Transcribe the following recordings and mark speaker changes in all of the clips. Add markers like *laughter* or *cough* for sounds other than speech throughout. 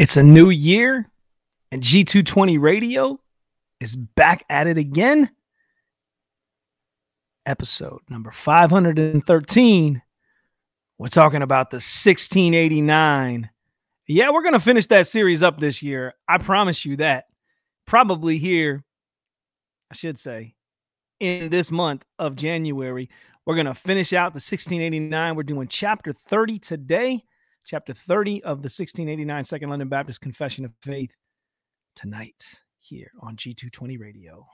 Speaker 1: It's a new year, and G220 Radio is back at it again. Episode number 513. We're talking about the 1689. Yeah, we're going to finish that series up this year. I promise you that. Probably here, I should say, in this month of January. We're going to finish out the 1689. We're doing chapter 30 today chapter 30 of the 1689 Second London Baptist Confession of Faith tonight here on G220 Radio.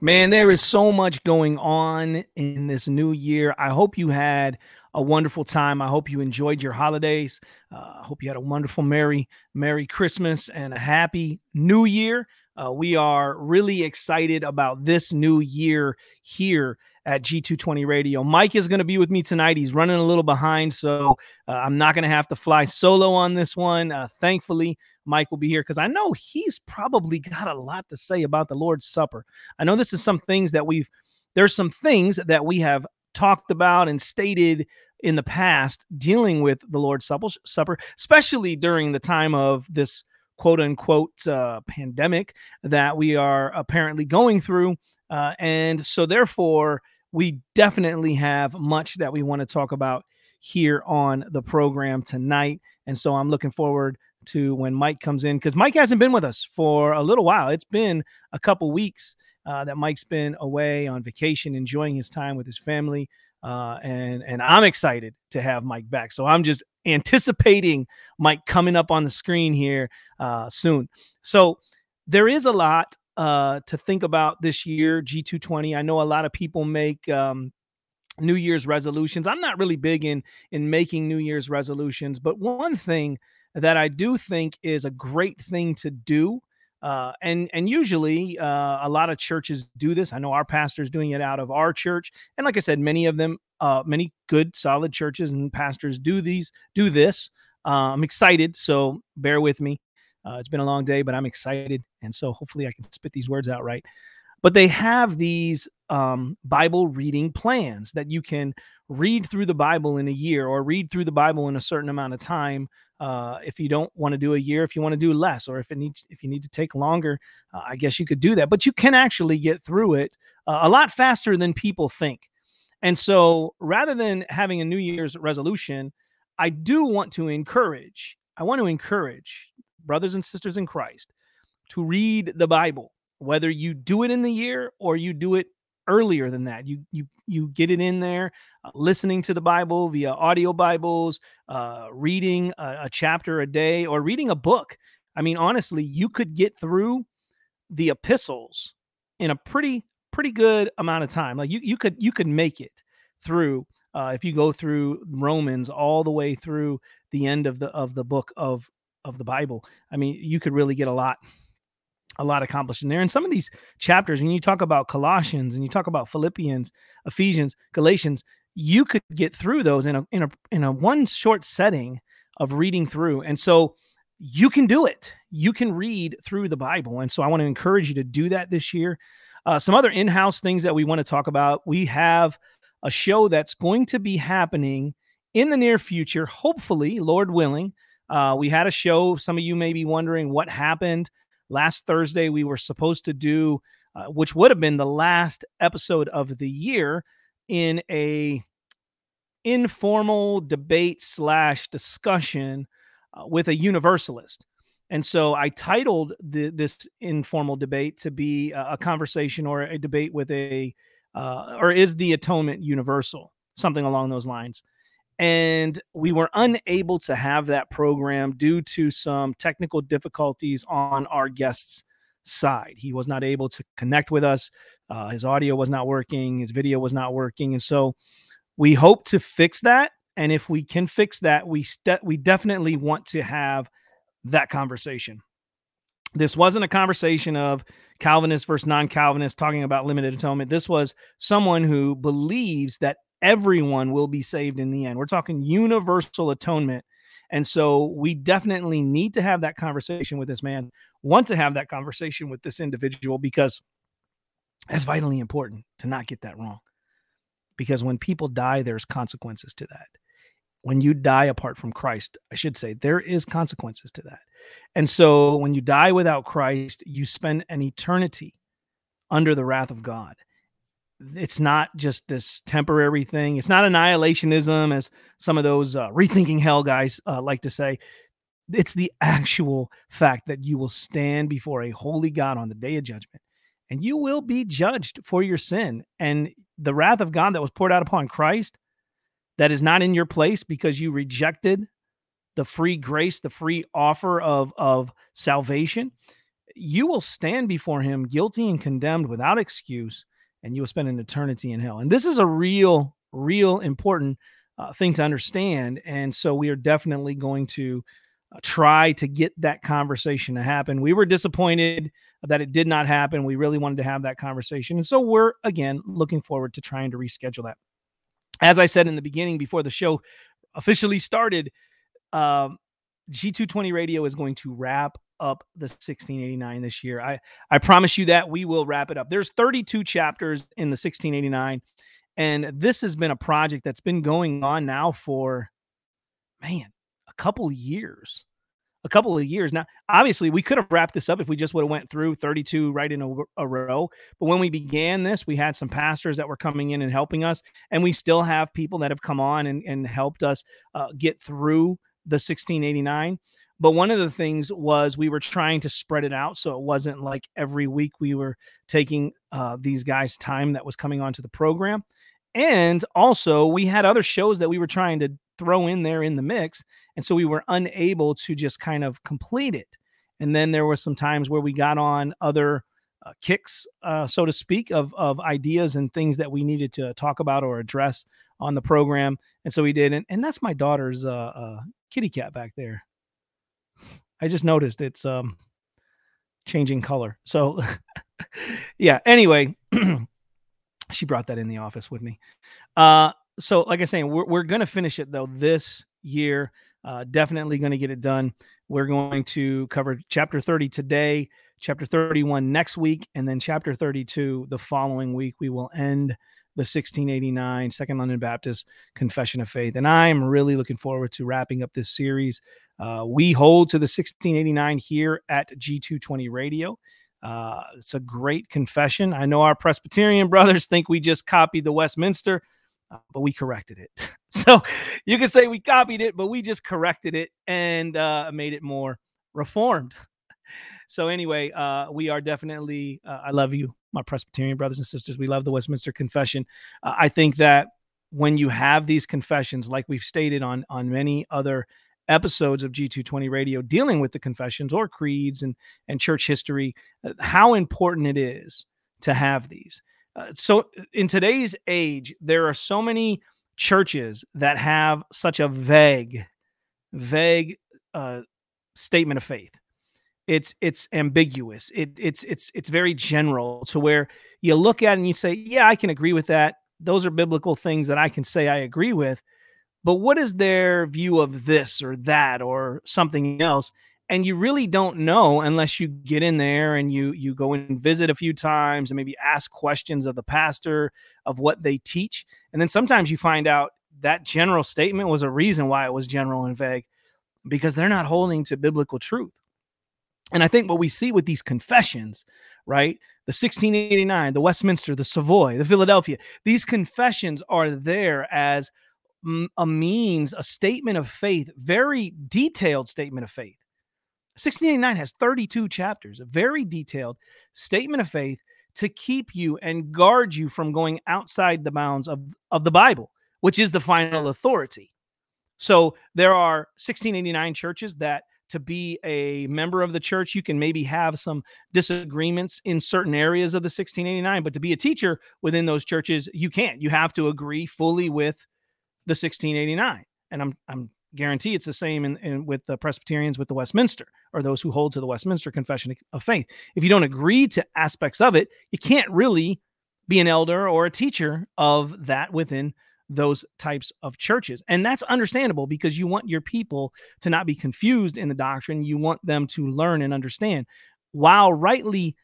Speaker 1: Man, there is so much going on in this new year. I hope you had a wonderful time. I hope you enjoyed your holidays. Uh, I hope you had a wonderful Merry, Merry Christmas and a Happy New Year. Uh, we are really excited about this new year here at G220 Radio. Mike is going to be with me tonight. He's running a little behind, so uh, I'm not going to have to fly solo on this one. Uh, thankfully, Mike will be here because I know he's probably got a lot to say about the Lord's Supper. I know this is some things that we've, there's some things that we have talked about and stated in the past dealing with the Lord's Supper, especially during the time of this quote unquote uh, pandemic that we are apparently going through. Uh, and so, therefore, we definitely have much that we want to talk about here on the program tonight. And so, I'm looking forward to when Mike comes in because Mike hasn't been with us for a little while. It's been a couple weeks uh, that Mike's been away on vacation, enjoying his time with his family. Uh, and and I'm excited to have Mike back. So I'm just anticipating Mike coming up on the screen here uh, soon. So there is a lot uh, to think about this year, G220. I know a lot of people make um, New Year's resolutions. I'm not really big in in making New Year's resolutions, but one thing that I do think is a great thing to do uh, and and usually uh, a lot of churches do this. I know our pastor's doing it out of our church, and like I said, many of them, uh, many good solid churches and pastors do these do this. Uh, I'm excited, so bear with me. Uh, it's been a long day, but I'm excited, and so hopefully I can spit these words out right. But they have these um, Bible reading plans that you can read through the Bible in a year or read through the Bible in a certain amount of time uh, if you don't want to do a year, if you want to do less, or if it needs, if you need to take longer, uh, I guess you could do that. But you can actually get through it uh, a lot faster than people think. And so, rather than having a New Year's resolution, I do want to encourage. I want to encourage brothers and sisters in Christ to read the Bible, whether you do it in the year or you do it earlier than that. You you you get it in there, uh, listening to the Bible via audio Bibles, uh, reading a, a chapter a day, or reading a book. I mean, honestly, you could get through the epistles in a pretty pretty good amount of time. Like you you could you could make it through uh, if you go through Romans all the way through the end of the of the book of of the Bible. I mean, you could really get a lot a lot accomplished in there. And some of these chapters, when you talk about Colossians and you talk about Philippians, Ephesians, Galatians, you could get through those in a in a in a one short setting of reading through. And so you can do it. You can read through the Bible. And so I want to encourage you to do that this year. Uh, some other in-house things that we want to talk about. We have a show that's going to be happening in the near future, hopefully, Lord willing. Uh, we had a show. Some of you may be wondering what happened last Thursday we were supposed to do, uh, which would have been the last episode of the year in a informal debate slash discussion uh, with a universalist. And so I titled the, this informal debate to be a, conversation or a debate with a, uh, or is the atonement universal? Something along those lines and we were unable to have that program due to some technical difficulties on our guest's side. He was not able to connect with us. Uh, his audio was not working. His video was not working, and so we hope to fix that. And if we can fix that, we st- we definitely want to have that conversation. This wasn't a conversation of Calvinist versus non-Calvinist talking about limited atonement. This was someone who believes that everyone will be saved in the end. We're talking universal atonement. And so we definitely need to have that conversation with this man, want to have that conversation with this individual because that's vitally important to not get that wrong. Because when people die, there's consequences to that. When you die apart from Christ, I should say, there is consequences to that. And so when you die without Christ, you spend an eternity under the wrath of God it's not just this temporary thing. It's not annihilationism, as some of those uh, rethinking hell guys uh, like to say. It's the actual fact that you will stand before a holy God on the day of judgment and you will be judged for your sin. And the wrath of God that was poured out upon Christ, that is not in your place because you rejected the free grace, the free offer of, of salvation, you will stand before him guilty and condemned without excuse and you will spend an eternity in hell. And this is a real, real important uh, thing to understand. And so we are definitely going to uh, try to get that conversation to happen. We were disappointed that it did not happen. We really wanted to have that conversation. And so we're, again, looking forward to trying to reschedule that. As I said in the beginning, before the show officially started, um, G220 Radio is going to wrap up the 1689 this year. I I promise you that we will wrap it up. There's 32 chapters in the 1689 and this has been a project that's been going on now for man, a couple years. A couple of years. Now, obviously, we could have wrapped this up if we just would have went through 32 right in a, a row. But when we began this, we had some pastors that were coming in and helping us, and we still have people that have come on and, and helped us uh, get through the 1689. But one of the things was we were trying to spread it out so it wasn't like every week we were taking uh, these guys' time that was coming onto the program. And also, we had other shows that we were trying to throw in there in the mix. And so we were unable to just kind of complete it. And then there were some times where we got on other uh, kicks, uh, so to speak, of, of ideas and things that we needed to talk about or address on the program. And so we did. And, and that's my daughter's uh, uh kitty cat back there. I just noticed it's um changing color. So *laughs* yeah, anyway, *clears throat* she brought that in the office with me. Uh so like I saying, we're we're gonna finish it though this year. Uh definitely gonna get it done. We're going to cover chapter 30 today, chapter 31 next week, and then chapter 32 the following week. We will end the 1689 Second London Baptist Confession of Faith. And I am really looking forward to wrapping up this series. Uh, we hold to the 1689 here at G220 Radio. Uh, it's a great confession. I know our Presbyterian *laughs* brothers think we just copied the Westminster, uh, but we corrected it. *laughs* so you can say we copied it, but we just corrected it and uh, made it more reformed. *laughs* So anyway, uh, we are definitely. I love you, my Presbyterian brothers and sisters. We love the Westminster Confession. I think that when you have these confessions, like we've stated on on many other episodes of G220 Radio dealing with the confessions or creeds and and church history, uh, how important it is to have these. Uh, so in today's age, there are so many churches that have such a vague, vague uh, statement of faith. It's it's ambiguous. It, it's it's it's very general to where you look at and you say yeah i can agree with that. Those are biblical things that i can say i agree with but what is their view of this or that or something else? And you really don't know unless you get in there and you you go and visit a few times and maybe ask questions of the pastor of what they teach. And then sometimes you find out that general statement was a reason why it was general and vague because they're not holding to biblical truth. And I think what we see with these confessions, right? The 1689, the Westminster, the Savoy, the Philadelphia, these confessions are there as a means, a statement of faith, very detailed statement of faith. 1689 has 32 chapters, a very detailed statement of faith to keep you and guard you from going outside the bounds of, of the Bible, which is the final authority. So there are 1689 churches that to be a member of the church. You can maybe have some disagreements in certain areas of the 1689, but to be a teacher within those churches, you can't. You have to agree fully with the 1689. And I'm I'm guarantee it's the same in, in, with the Presbyterians with the Westminster or those who hold to the Westminster Confession of Faith. If you don't agree to aspects of it, you can't really be an elder or a teacher of that within those types of churches. And that's understandable because you want your people to not be confused in the doctrine. You want them to learn and understand while rightly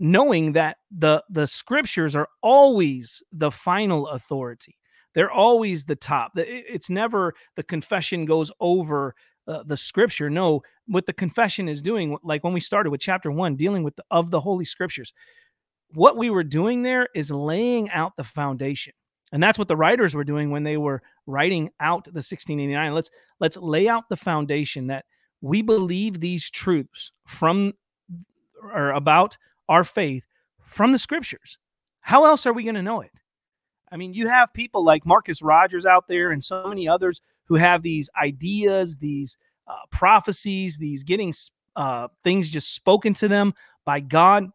Speaker 1: knowing that the the scriptures are always the final authority. They're always the top. It's never the confession goes over uh, the scripture. No, what the confession is doing, like when we started with chapter one, dealing with the, of the holy scriptures, what we were doing there is laying out the foundation. And that's what the writers were doing when they were writing out the 1689. Let's let's lay out the foundation that we believe these truths from or about our faith from the scriptures. How else are we going to know it? I mean, you have people like Marcus Rogers out there and so many others who have these ideas, these uh, prophecies, these getting uh, things just spoken to them by God.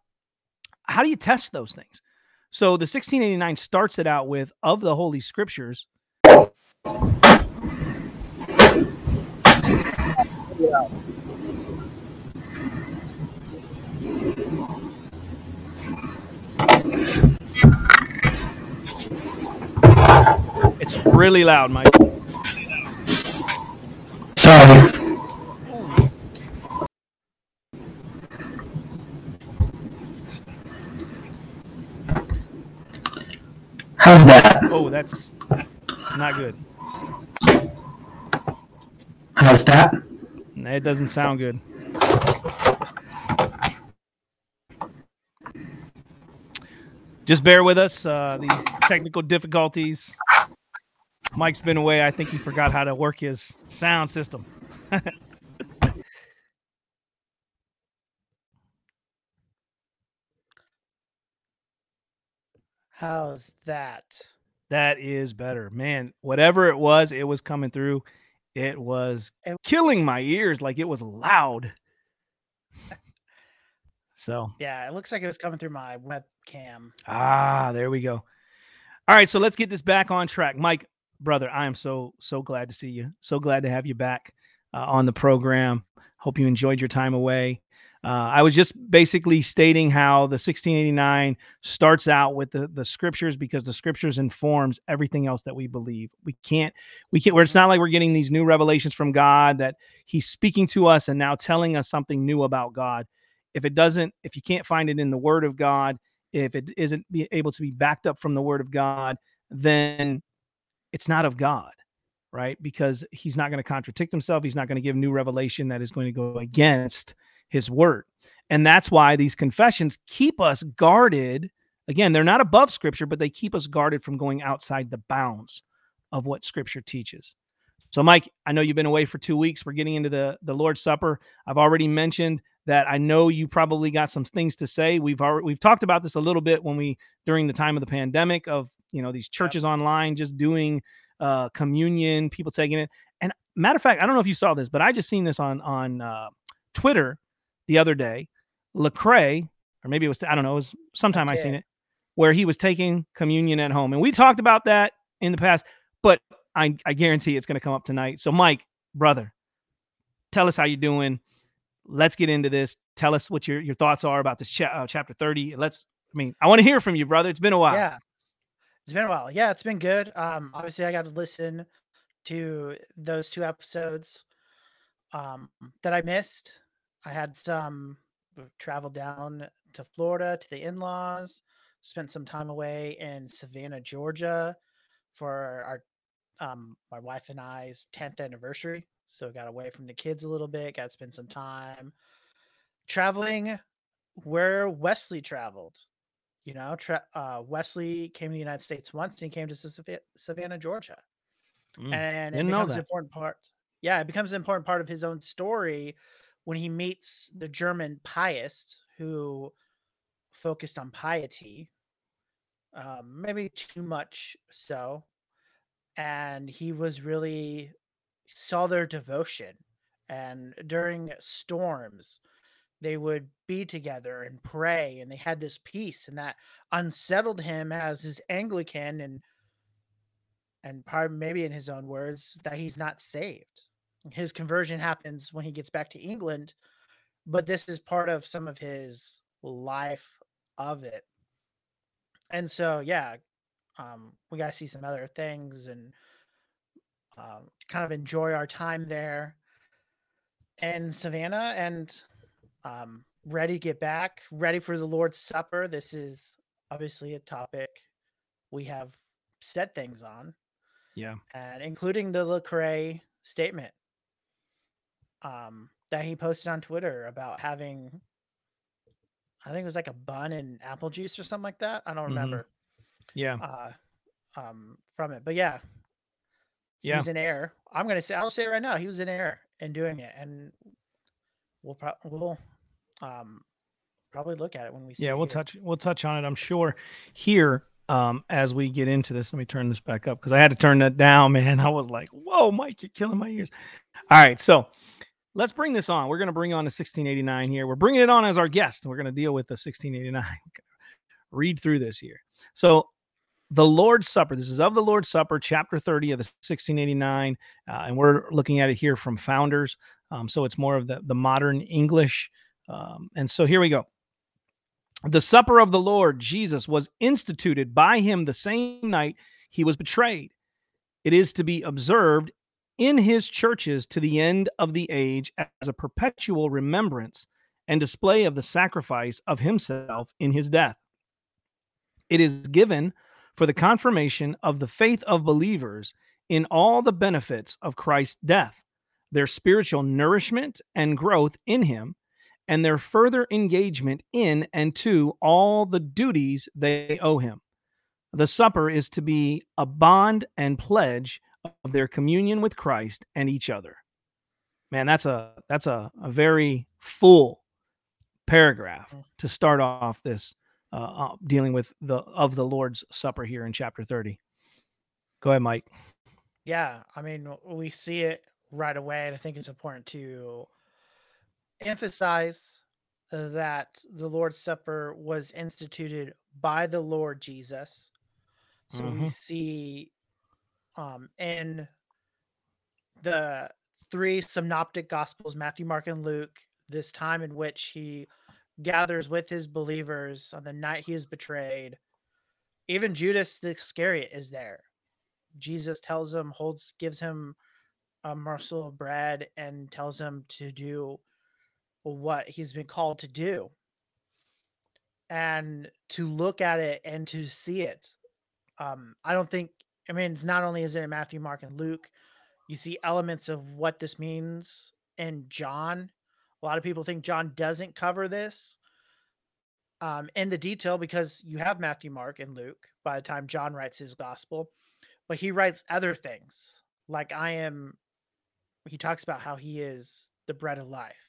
Speaker 1: How do you test those things? So the 1689 starts it out with of the Holy Scriptures. It's really loud, Mike.
Speaker 2: Sorry. How's that?
Speaker 1: Oh, that's not good.
Speaker 2: How's that?
Speaker 1: It doesn't sound good. Just bear with us. Uh, these technical difficulties. Mike's been away. I think he forgot how to work his sound system. *laughs*
Speaker 3: How's that?
Speaker 1: That is better. Man, whatever it was, it was coming through. It was killing my ears like it was loud. So,
Speaker 3: yeah, it looks like it was coming through my webcam.
Speaker 1: Ah, there we go. All right, so let's get this back on track. Mike, brother, I am so so glad to see you. So glad to have you back uh, on the program. Hope you enjoyed your time away. Uh, I was just basically stating how the 1689 starts out with the, the scriptures because the scriptures informs everything else that we believe. We can't, we can't, where it's not like we're getting these new revelations from God that He's speaking to us and now telling us something new about God. If it doesn't, if you can't find it in the Word of God, if it isn't able to be backed up from the Word of God, then it's not of God, right? Because he's not going to contradict himself. He's not going to give new revelation that is going to go against his word. And that's why these confessions keep us guarded. Again, they're not above scripture, but they keep us guarded from going outside the bounds of what scripture teaches. So, Mike, I know you've been away for two weeks. We're getting into the, the Lord's Supper. I've already mentioned that I know you probably got some things to say. We've already we've talked about this a little bit when we during the time of the pandemic of you know these churches yep. online just doing uh, communion, people taking it. And matter of fact, I don't know if you saw this, but I just seen this on on uh, Twitter the other day. Lecrae, or maybe it was I don't know, it was sometime. I seen it where he was taking communion at home, and we talked about that in the past. But I, I guarantee it's going to come up tonight. So, Mike, brother, tell us how you're doing. Let's get into this. Tell us what your, your thoughts are about this cha- uh, chapter 30. Let's, I mean, I want to hear from you, brother. It's been a while.
Speaker 3: Yeah. It's been a while. Yeah, it's been good. Um, obviously, I got to listen to those two episodes um, that I missed. I had some traveled down to Florida to the in laws, spent some time away in Savannah, Georgia for our um, my wife and I's 10th anniversary. So got away from the kids a little bit, got to spend some time traveling where Wesley traveled. You know, tra- uh, Wesley came to the United States once and he came to Savannah, Georgia. Mm, and it becomes an important part. Yeah, it becomes an important part of his own story when he meets the German pietist who focused on piety, um, maybe too much so. And he was really saw their devotion. And during storms, they would be together and pray and they had this peace and that unsettled him as his anglican and and part maybe in his own words that he's not saved. His conversion happens when he gets back to england but this is part of some of his life of it. And so yeah Um, we got to see some other things and um, kind of enjoy our time there. And Savannah and um, ready to get back, ready for the Lord's Supper. This is obviously a topic we have said things on.
Speaker 1: Yeah.
Speaker 3: And including the Lecrae statement um, that he posted on Twitter about having, I think it was like a bun and apple juice or something like that. I don't
Speaker 1: Mhm.
Speaker 3: remember
Speaker 1: Yeah.
Speaker 3: uh, um, from it, but yeah, he
Speaker 1: Yeah.
Speaker 3: was in air. I'm gonna say, I'll say it right now, he was in air and doing it, and we'll probably we'll um, probably look at it when we see.
Speaker 1: yeah we'll
Speaker 3: here.
Speaker 1: touch we'll touch on it i'm sure. Here um as we get into this let me turn this back up because i had to turn that down *laughs* man. I was like whoa mike you're killing my ears. All right so let's bring this on. We're going to bring on the 1689 here. We're bringing it on as our guest we're going to deal with the 1689 *laughs* read through this here. So the lord's supper this is of the lord's supper chapter 30 of the 1689 uh, and we're looking at it here from founders. Um, so it's more of the, the modern english um, and so here we go the supper of the Lord Jesus was instituted by him the same night he was betrayed. It is to be observed in his churches to the end of the age as a perpetual remembrance and display of the sacrifice of himself in his death. It is given for the confirmation of the faith of believers in all the benefits of Christ's death, their spiritual nourishment and growth in him and their further engagement in and to all the duties they owe him. The supper is to be a bond and pledge of their communion with Christ and each other. Man, that's a that's a, a very full paragraph to start off this uh, uh, dealing with the of the Lord's Supper here in chapter 30. Go ahead, Mike.
Speaker 3: Yeah, I mean, we see it right away, and I think it's important to emphasize that the Lord's Supper was instituted by the Lord Jesus. So we
Speaker 1: Mhm.
Speaker 3: see um, in the three synoptic gospels, Matthew, Mark, and Luke, this time in which he gathers with his believers on the night he is betrayed. Even Judas the Iscariot is there. Jesus tells him, holds, gives him a morsel of bread and tells him to do what he's been called to do. And to look at it and to see it. Um, I don't think, I mean, it's not only is it in Matthew, Mark, and Luke, you see elements of what this means in John. A lot of people think John doesn't cover this um, in the detail because you have Matthew, Mark, and Luke by the time John writes his gospel, but he writes other things like I am. He talks about how he is the bread of life,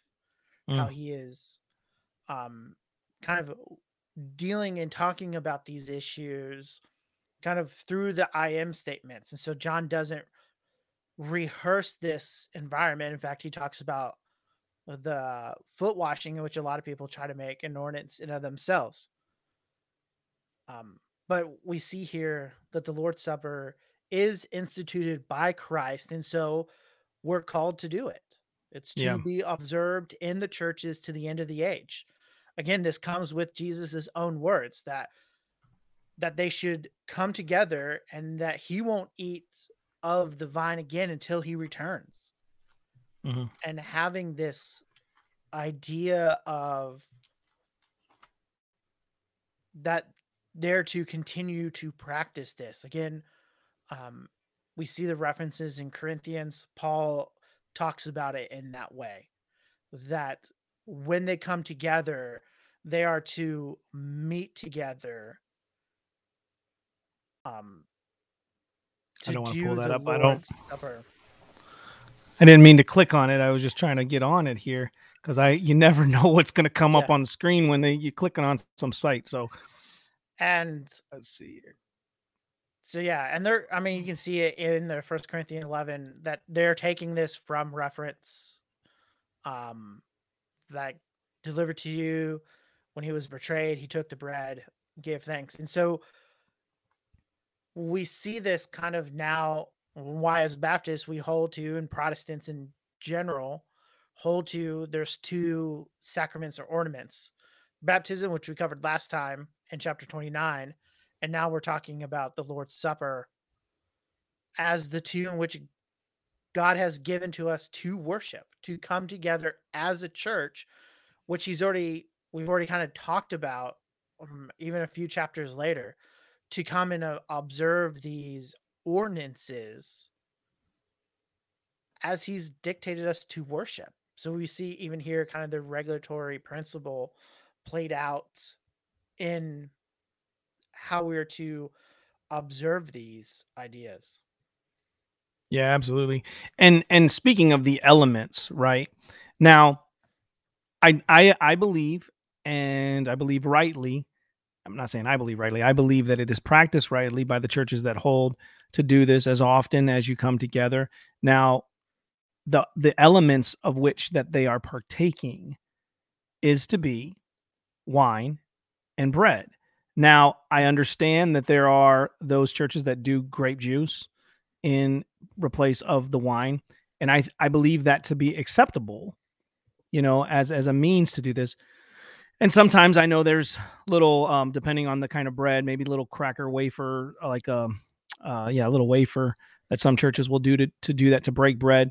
Speaker 3: how
Speaker 1: Mm.
Speaker 3: he is um, kind of dealing and talking about these issues kind of through the I am statements. And so John doesn't rehearse this environment. In fact, he talks about the foot washing, in which a lot of people try to make an ordinance in of themselves. Um, but we see here that the Lord's Supper is instituted by Christ, and so we're called to do it. It's to
Speaker 1: Yeah.
Speaker 3: be observed in the churches to the end of the age. Again, this comes with Jesus's own words that that they should come together and that he won't eat of the vine again until he returns.
Speaker 1: Mhm.
Speaker 3: And having this idea of that they're to continue to practice this. Again, um, we see the references in Corinthians. Paul talks about it in that way that when they come together, they are to meet together. Um,
Speaker 1: I don't wanna pull that up. I don't-
Speaker 3: Supper.
Speaker 1: I didn't mean to click on it. I was just trying to get on it here because I you never *laughs* know what's going to come up on the screen when they you clicking on some site. So
Speaker 3: And
Speaker 1: let's see here.
Speaker 3: So yeah, and they're I mean you can see it in the first Corinthians 11 that they're taking this from reference um that delivered to you when he was betrayed, he took the bread, gave thanks. And so we see this kind of now why as Baptists we hold to and Protestants in general hold to there's two sacraments or ordinances. Baptism which we covered last time in chapter 29 And now we're talking about the Lord's Supper as the two in which God has given to us to worship, to come together as a church, which he's already we've already kind of talked about um, even a few chapters later to come and uh, observe these ordinances as he's dictated us to worship. So we see even here kind of the regulatory principle played out in how we are to observe these ideas.
Speaker 1: Yeah, absolutely. And and speaking of the elements, right? Now, I I I believe and I believe rightly. I'm not saying I believe rightly. I believe that it is practiced rightly by the churches that hold to do this as often as you come together. Now, the the elements of which that they are partaking is to be wine and bread. Now, I understand that there are those churches that do grape juice in replace of the wine, and I I believe that to be acceptable, you know, as as a means to do this. And sometimes I know there's little, um, depending on the kind of bread, maybe little cracker wafer, like a, um, uh, yeah, a little wafer that some churches will do to to do that to break bread.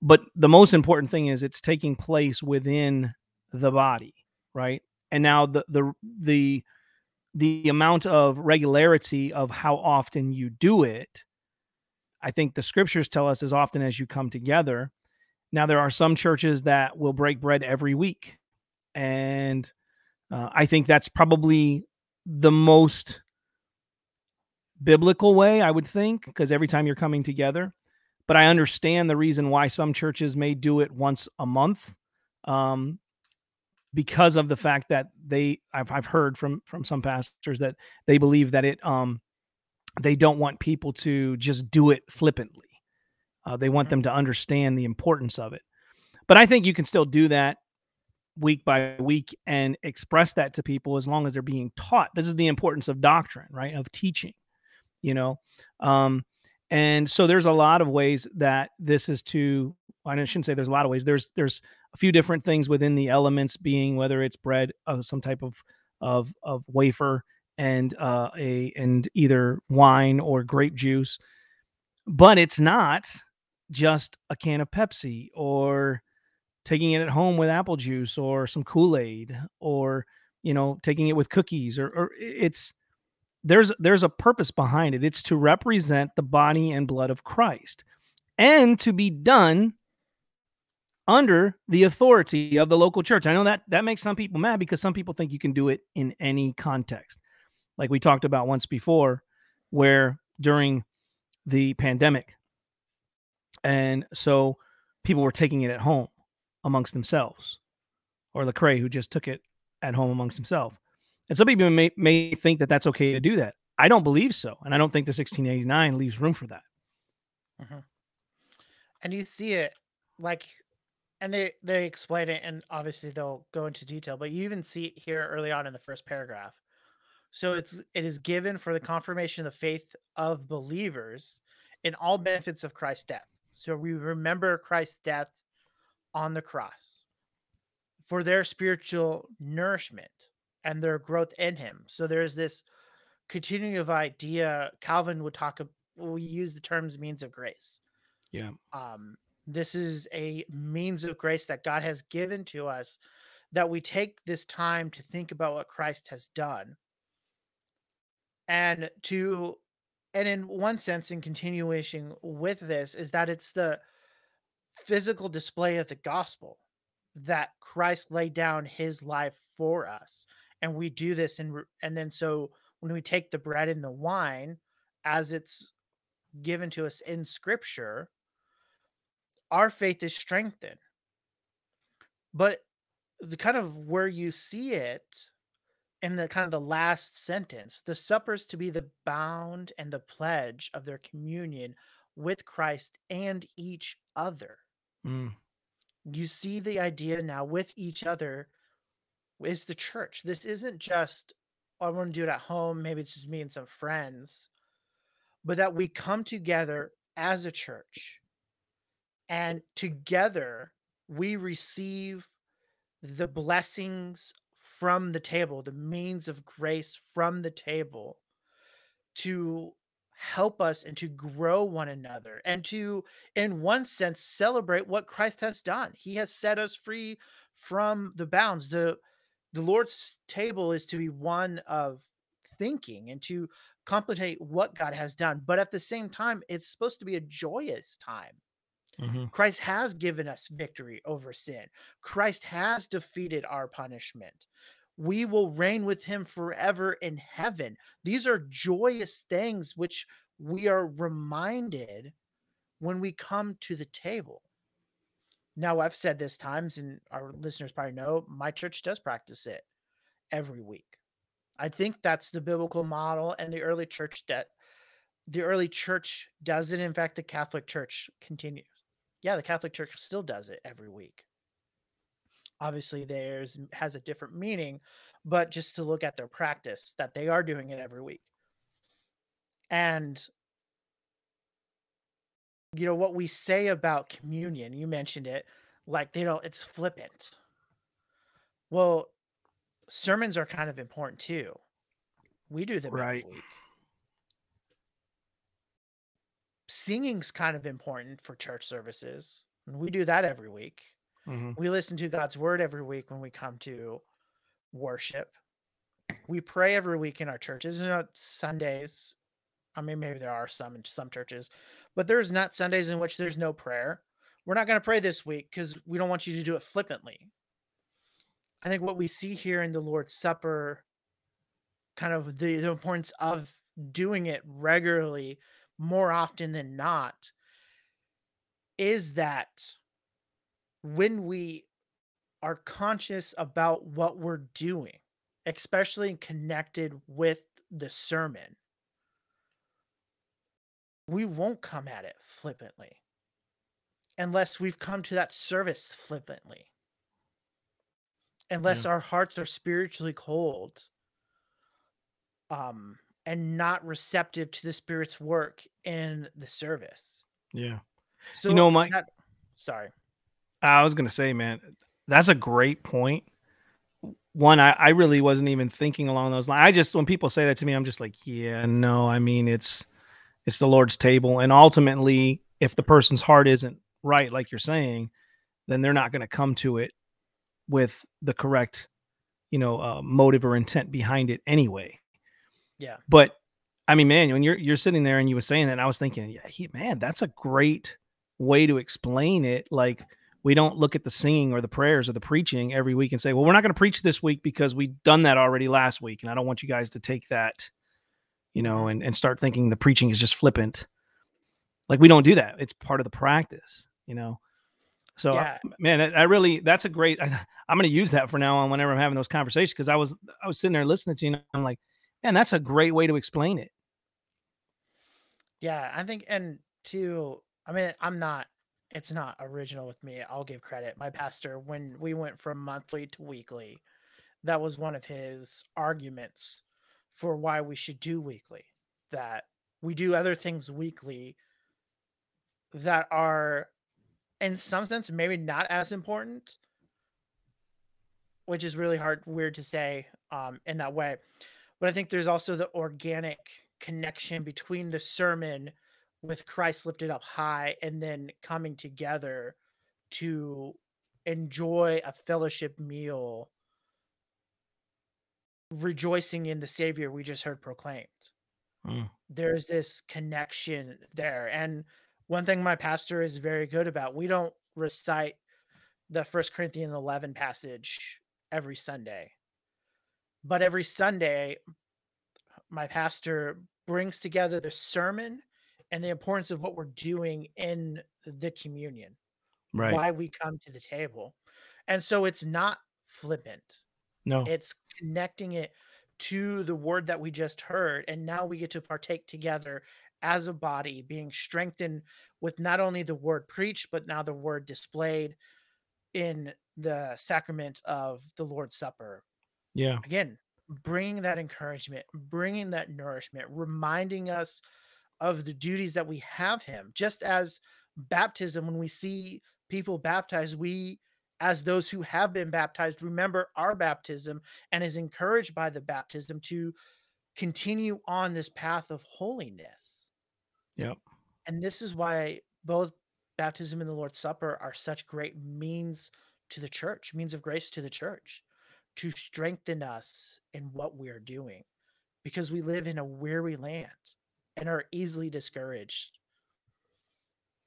Speaker 1: But the most important thing is it's taking place within the body, right? And now the the the the amount of regularity of how often you do it, I think the scriptures tell us as often as you come together. Now there are some churches that will break bread every week, and uh, I think that's probably the most biblical way I would think because every time you're coming together but I understand the reason why some churches may do it once a month, um, because of the fact that they I've, I've heard from from some pastors that they believe that it um they don't want people to just do it flippantly. Uh, they want mm-hmm. them to understand the importance of it. But I think you can still do that week by week and express that to people as long as they're being taught. This is the importance of doctrine, right? Of teaching, you know. Um, and so there's a lot of ways that this is to I shouldn't say there's a lot of ways. There's there's a few different things within the elements being whether it's bread, uh, some type of of of wafer and uh, a and either wine or grape juice. But it's not just a can of Pepsi or taking it at home with apple juice or some Kool-Aid or you know taking it with cookies or, or it's there's there's a purpose behind it. It's to represent the body and blood of Christ and to be done under the authority of the local church. I know that that makes some people mad because some people think you can do it in any context. Like we talked about once before where during the pandemic and so people were taking it at home amongst themselves or Lecrae who just took it at home amongst himself. And some people may, may think that that's okay to do that. I don't believe so. And I don't think the 1689 leaves room for that.
Speaker 3: Mm-hmm. And you see it like, and they, they explain it, and obviously they'll go into detail, but you even see it here early on in the first paragraph. So it's it is given for the confirmation of the faith of believers in all benefits of Christ's death. So we remember Christ's death on the cross for their spiritual nourishment and their growth in him. So there's this continuing of idea. Calvin would talk. We use the terms means of grace.
Speaker 1: Yeah.
Speaker 3: Um, this is a means of grace that God has given to us that we take this time to think about what Christ has done. And to and in one sense in continuation with this is that it's the physical display of the gospel that Christ laid down his life for us. And we do this and and then so when we take the bread and the wine as it's given to us in scripture our faith is strengthened but the kind of where you see it in the kind of the last sentence the suppers to be the bound and the pledge of their communion with christ and each other mm. you see the idea now with each other is the church. This isn't just oh, I want to do it at home. Maybe it's just me and some friends, but that we come together as a church and together we receive the blessings from the table, the means of grace from the table to help us and to grow one another and to in one sense celebrate what Christ has done. He has set us free from the bounds. The the Lord's table is to be one of thinking and to contemplate what God has done, but at the same time it's supposed to be a joyous time.
Speaker 1: Mm-hmm.
Speaker 3: Christ has given us victory over sin. Christ has defeated our punishment. We will reign with him forever in heaven. These are joyous things which we are reminded when we come to the table. Now, I've said this times, and our listeners probably know my church does practice it every week. I think that's the biblical model, and the early church that the early church does it. In fact, the Catholic Church continues. Yeah, the Catholic Church still does it every week. Obviously, theirs has a different meaning, but just to look at their practice, that they are doing it every week. And you know what we say about communion, you mentioned it, like they don't it's flippant. Well, sermons are kind of important too. We do them
Speaker 1: Right.
Speaker 3: every week. Singing's kind of important for church services. and We do that every week.
Speaker 1: Mm-hmm.
Speaker 3: We listen to God's word every week when we come to worship. We pray every week in our churches. Not Sundays. I mean, maybe there are some in some churches, but there's not Sundays in which there's no prayer. We're not going to pray this week because we don't want you to do it flippantly. I think what we see here in the Lord's Supper, kind of the, the importance of doing it regularly more often than not, is that when we are conscious about what we're doing, especially connected with the sermon, we won't come at it flippantly unless we've come to that service flippantly. Unless our hearts are spiritually cold um and not receptive to the spirit's work in the service.
Speaker 1: Yeah.
Speaker 3: So
Speaker 1: You know, Mike-
Speaker 3: that- sorry.
Speaker 1: I was gonna say, man, that's a great point. One, I, I really wasn't even thinking along those lines. I just when people say that to me, I'm just like, yeah, no. I mean, it's it's the Lord's table, and ultimately, if the person's heart isn't right, like you're saying, then they're not going to come to it with the correct, you know, uh, motive or intent behind it anyway.
Speaker 3: Yeah.
Speaker 1: But I mean, man, when you're you're sitting there and you were saying that, I was thinking, yeah, he, man, that's a great way to explain it. Like we don't look at the singing or the prayers or the preaching every week and say, well, we're not going to preach this week because we've done that already last week, and I don't want you guys to take that, you know, and and start thinking the preaching is just flippant. Like we don't do that. It's part of the practice, you know. So
Speaker 3: Yeah.
Speaker 1: man, I, I really that's a great. I, *laughs* I'm going to use that for now on whenever I'm having those conversations because I was I was sitting there listening to you, and I'm like, man, that's a great way to explain it.
Speaker 3: Yeah, I think, and to, I mean, I'm not, it's not original with me. I'll give credit. My pastor, when we went from monthly to weekly, that was one of his arguments for why we should do weekly. That we do other things weekly that are, in some sense, maybe not as important, which is really hard, weird to say um, in that way. But I think there's also the organic connection between the sermon with Christ lifted up high and then coming together to enjoy a fellowship meal, rejoicing in the Savior we just heard proclaimed.
Speaker 1: Mm.
Speaker 3: There's this connection there. And one thing my pastor is very good about, we don't recite the First Corinthians 11 passage every Sunday. But every Sunday, my pastor brings together the sermon and the importance of what we're doing in the communion,
Speaker 1: Right.
Speaker 3: why we come to the table. And so it's not flippant,
Speaker 1: No.
Speaker 3: it's connecting it to the word that we just heard. And now we get to partake together as a body, being strengthened with not only the word preached, but now the word displayed in the sacrament of the Lord's Supper
Speaker 1: yeah.
Speaker 3: again bringing that encouragement bringing that nourishment reminding us of the duties that we have him just as baptism when we see people baptized we as those who have been baptized remember our baptism and is encouraged by the baptism to continue on this path of holiness.
Speaker 1: Yep.
Speaker 3: And this is why both baptism and the Lord's Supper are such great means to the church, means of grace to the church, to strengthen us in what we are doing, because we live in a weary land and are easily discouraged.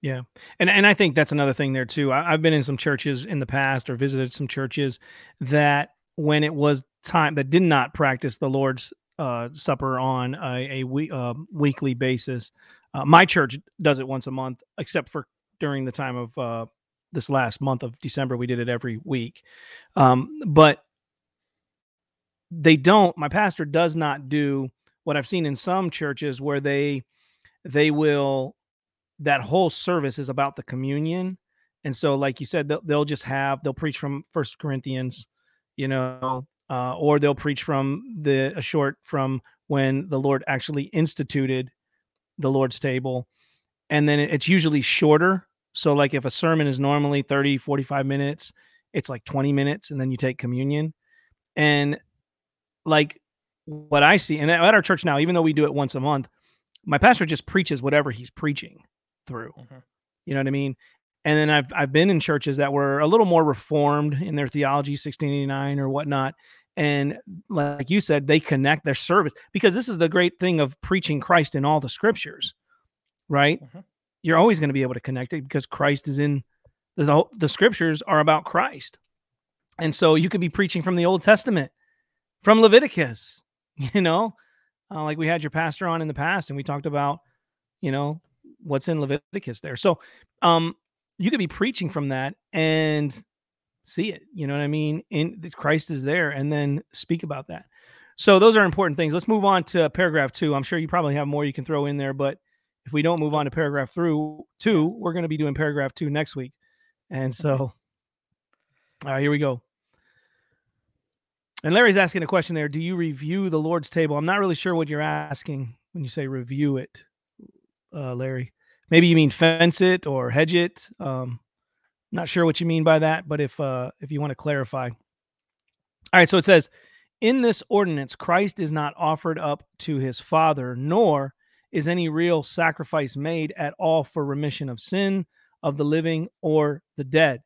Speaker 1: Yeah, and and I think that's another thing there too. I, I've been in some churches in the past or visited some churches that when it was time that did not practice the Lord's uh, Supper on a, a uh, weekly basis. Uh, my church does it once a month, except for during the time of uh, this last month of December. We did it every week, um, but they don't. My pastor does not do what I've seen in some churches where they they will that whole service is about the communion, and so like you said, they'll, they'll just have they'll preach from First Corinthians, you know, uh, or they'll preach from the a short from when the Lord actually instituted the Lord's table, and then it's usually shorter. So like if a sermon is normally 30, 45 minutes, it's like 20 minutes, and then you take communion, and like what I see, and at our church now, even though we do it once a month, my pastor just preaches whatever he's preaching through. Mm-hmm. You know what I mean? And then I've I've been in churches that were a little more reformed in their theology, 1689 or whatnot. And like you said, they connect their service because this is the great thing of preaching Christ in all the scriptures, right? Mm-hmm. You're always going to be able to connect it because Christ is in the the scriptures are about Christ. And so you could be preaching from the Old Testament from Leviticus, *laughs* you know, uh, like we had your pastor on in the past and we talked about, you know, what's in Leviticus there. So, um, you could be preaching from that and see it, you know what I mean? In Christ is there and then speak about that. So those are important things. Let's move on to paragraph two. I'm sure you probably have more you can throw in there, but if we don't move on to paragraph through two, we're going to be doing paragraph two next week. And so, all right, here we go. And Larry's asking a question there. Do you review the Lord's table? I'm not really sure what you're asking when you say review it, uh, Larry. Maybe you mean fence it or hedge it. Um, not sure what you mean by that, but if uh, if you want to clarify. All right, so it says, in this ordinance, Christ is not offered up to his Father, nor is any real sacrifice made at all for remission of sin of the living or the dead.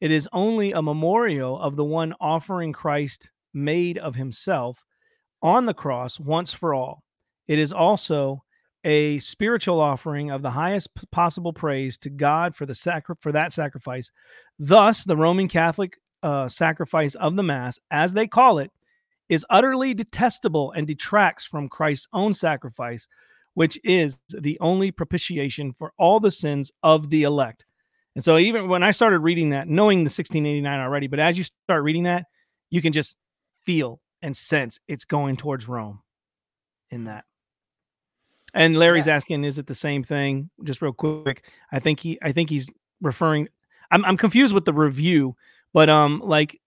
Speaker 1: It is only a memorial of the one offering Christ made of himself on the cross once for all. It is also a spiritual offering of the highest possible praise to God for the sacri- for that sacrifice. Thus, the Roman Catholic uh, sacrifice of the Mass, as they call it, is utterly detestable and detracts from Christ's own sacrifice, which is the only propitiation for all the sins of the elect. And so, even when I started reading that, knowing the 1689 already, but as you start reading that, you can just feel and sense it's going towards Rome in that. And Larry's yeah. asking, is it the same thing? Just real quick. I think he I think he's referring I'm I'm confused with the review, but um like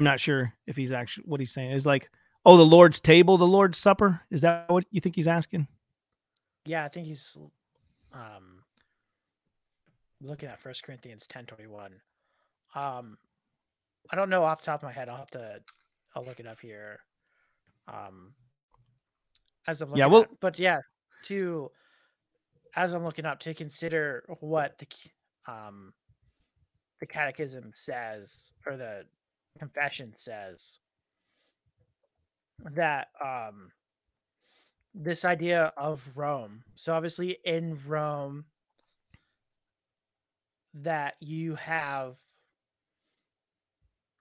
Speaker 1: I'm not sure if he's actually what he's saying is like, oh, the Lord's table, the Lord's supper. Is that what you think he's asking?
Speaker 3: Yeah, I think he's um looking at First Corinthians ten twenty one. Um, I don't know off the top of my head. I'll have to. I'll look it up here. Um, as I'm
Speaker 1: yeah, well,
Speaker 3: at, but yeah, to as I'm looking up to consider what the um the catechism says or the confession says that um this idea of Rome. So obviously in Rome that you have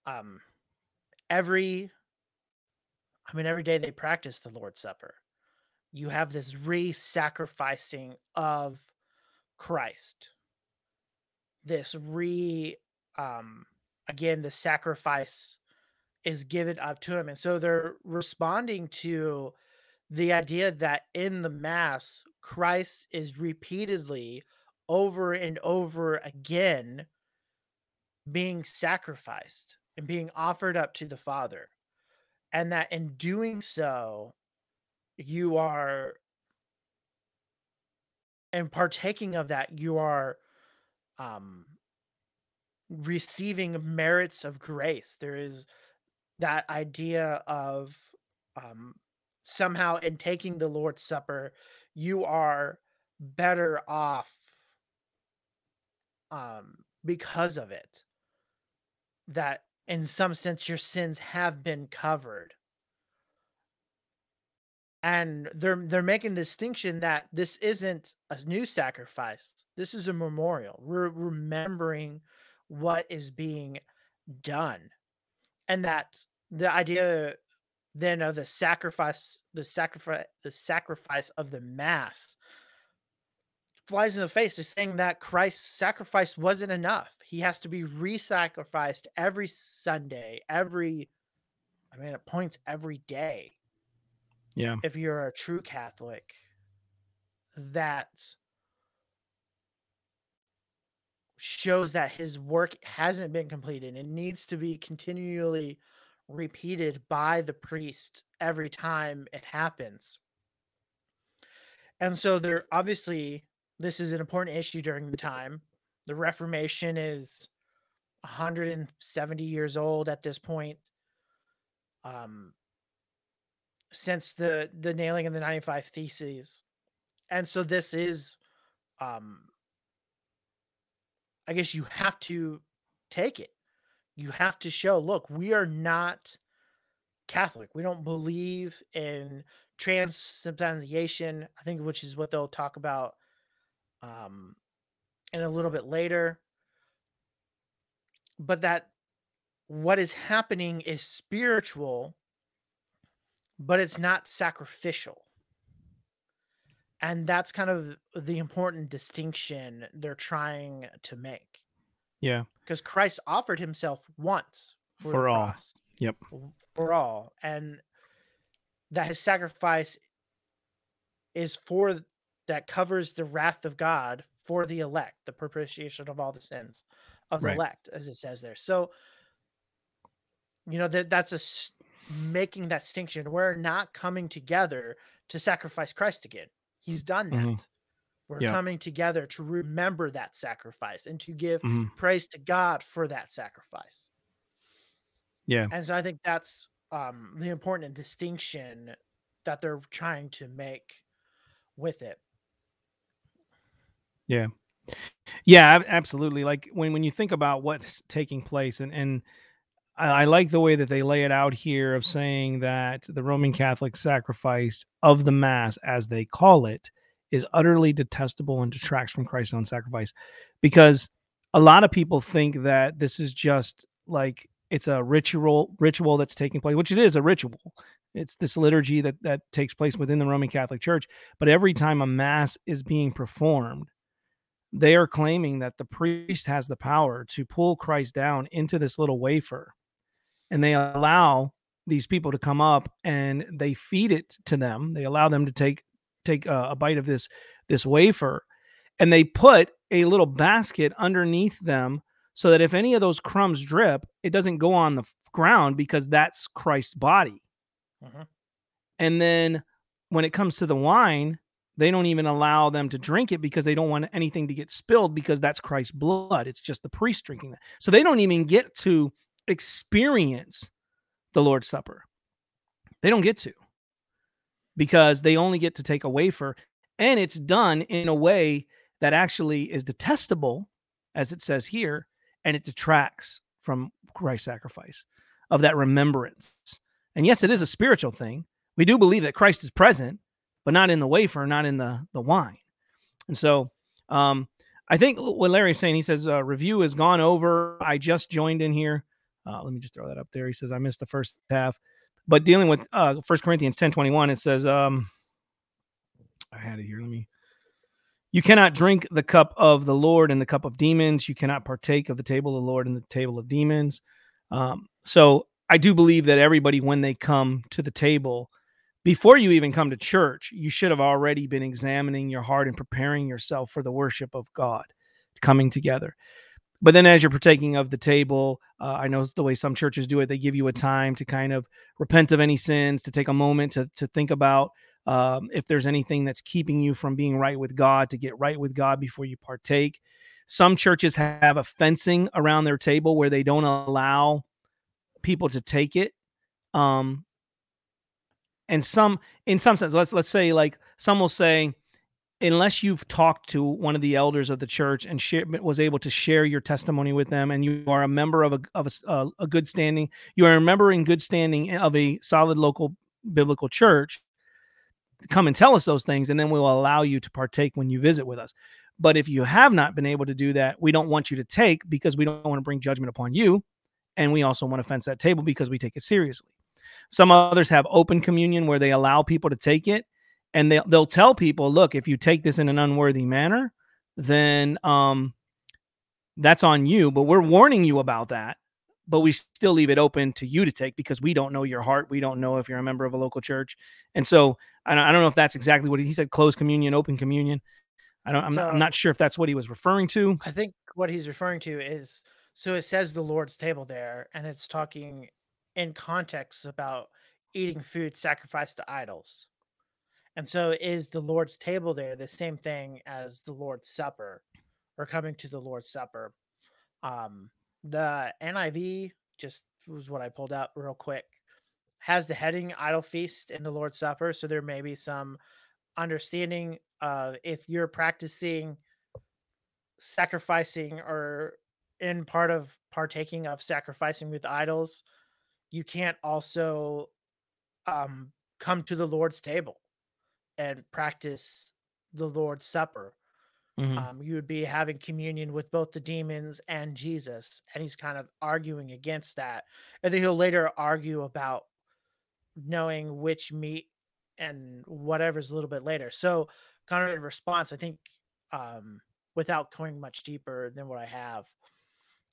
Speaker 3: um every I mean every day they practice the Lord's Supper. You have this re-sacrificing of Christ. This re um again the sacrifice is given up to him and so they're responding to the idea that in the mass Christ is repeatedly over and over again being sacrificed and being offered up to the Father. And that in doing so, you are, and partaking of that, you are um, receiving merits of grace. There is that idea of um, somehow in taking the Lord's Supper, you are better off um, because of it. That in some sense your sins have been covered. And they're they're making distinction that this isn't a new sacrifice. This is a memorial. We're remembering what is being done. And that the idea then of the sacrifice, the sacrifice, the sacrifice of the mass flies in the face is saying that Christ's sacrifice wasn't enough. He has to be re-sacrificed every Sunday, every I mean it points every day.
Speaker 1: Yeah.
Speaker 3: If you're a true Catholic, that shows that his work hasn't been completed. It needs to be continually repeated by the priest every time it happens. And so they're obviously this is an important issue during the time. The Reformation is 170 years old at this point. Um, since the the nailing of the 95 theses. And so this is um I guess you have to take it. You have to show, look, we are not Catholic. We don't believe in transubstantiation, I think which is what they'll talk about um, and a little bit later. But that what is happening is spiritual, but it's not sacrificial. And that's kind of the important distinction they're trying to make.
Speaker 1: Yeah.
Speaker 3: Because Christ offered himself once
Speaker 1: for, for all.
Speaker 3: Cross,
Speaker 1: yep.
Speaker 3: For all. And that his sacrifice is for that covers the wrath of God for the elect, the propitiation of all the sins of the elect, as it says there. So, you know, that that's a making that distinction. We're not coming together to sacrifice Christ again. He's done that. Mm-hmm. We're yeah. coming together to remember that sacrifice and to give mm-hmm. praise to God for that sacrifice.
Speaker 1: Yeah.
Speaker 3: And so I think that's um, the important distinction that they're trying to make with it.
Speaker 1: Yeah. Yeah, absolutely. Like when when you think about what's taking place and and I, I like the way that they lay it out here of saying that the Roman Catholic sacrifice of the mass as they call it is utterly detestable and detracts from Christ's own sacrifice because a lot of people think that this is just like it's a ritual ritual that's taking place which it is a ritual it's this liturgy that that takes place within the Roman Catholic Church but every time a mass is being performed they are claiming that the priest has the power to pull Christ down into this little wafer. And they allow these people to come up and they feed it to them. They allow them to take take a, a bite of this this wafer and they put a little basket underneath them so that if any of those crumbs drip, it doesn't go on the ground because that's Christ's body. Uh-huh. And then when it comes to the wine, they don't even allow them to drink it because they don't want anything to get spilled because that's Christ's blood. It's just the priest drinking that. So they don't even get to experience the Lord's Supper. They don't get to because they only get to take a wafer and it's done in a way that actually is detestable, as it says here, and it detracts from Christ's sacrifice of that remembrance. And yes, it is a spiritual thing. We do believe that Christ is present, but not in the wafer, not in the the wine. And so um, I think what Larry's saying, he says uh, review has gone over. I just joined in here. Uh, let me just throw that up there. He says I missed the first half, but dealing with uh, First Corinthians ten twenty one, it says um, I had it here. Let me. You cannot drink the cup of the Lord and the cup of demons. You cannot partake of the table of the Lord and the table of demons. Um, so I do believe that everybody, when they come to the table, before you even come to church, you should have already been examining your heart and preparing yourself for the worship of God coming together. But then, as you're partaking of the table, uh, I know the way some churches do it, they give you a time to kind of repent of any sins, to take a moment to, to think about um, if there's anything that's keeping you from being right with God, to get right with God before you partake. Some churches have a fencing around their table where they don't allow people to take it Um, and some, in some sense, let's let's say like some will say, unless you've talked to one of the elders of the church and share, was able to share your testimony with them, and you are a member of a of a, a, uh, a good standing, you are a member in good standing of a solid local biblical church. Come and tell us those things, and then we'll allow you to partake when you visit with us. But if you have not been able to do that, we don't want you to take because we don't want to bring judgment upon you. And we also want to fence that table because we take it seriously. Some others have open communion where they allow people to take it and they'll, they'll tell people, look, if you take this in an unworthy manner, then um, that's on you. But we're warning you about that. But we still leave it open to you to take because we don't know your heart. We don't know if you're a member of a local church. And so I don't, I don't know if that's exactly what he, he said closed communion, open communion. I don't, I'm,
Speaker 3: So-
Speaker 1: not, I'm not sure if that's what he was referring to.
Speaker 3: I think what he's referring to is so it says the Lord's table there, and it's talking in context about eating food sacrificed to idols. And so is the Lord's table there the same thing as the Lord's Supper or coming to the Lord's Supper? Um, the NIV just was what I pulled out real quick. Has the heading idol feast in the Lord's Supper, so there may be some understanding of if you're practicing sacrificing or in part of partaking of sacrificing with idols, you can't also um, come to the Lord's table and practice the Lord's Supper.
Speaker 1: Mhm.
Speaker 3: Um, you would be having communion with both the demons and Jesus, and he's kind of arguing against that. And then he'll later argue about knowing which meat and whatever's a little bit later. So, kind of in response, I think um, without going much deeper than what I have,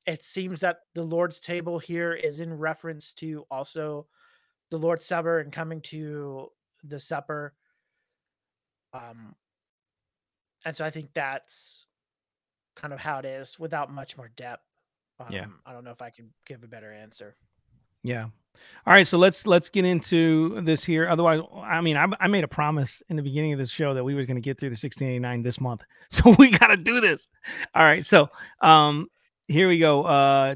Speaker 3: it seems that the Lord's table here is in reference to also the Lord's Supper and coming to the supper. Um, and so I think that's kind of how it is without much more depth. Um,
Speaker 1: Yeah.
Speaker 3: I don't know if I can give a better answer.
Speaker 1: Yeah. All right, so let's let's get into this here. Otherwise, I mean, I, I made a promise in the beginning of this show that we were going to get through the 1689 this month, *laughs* so we got to do this. All right, so um, here we go. Uh,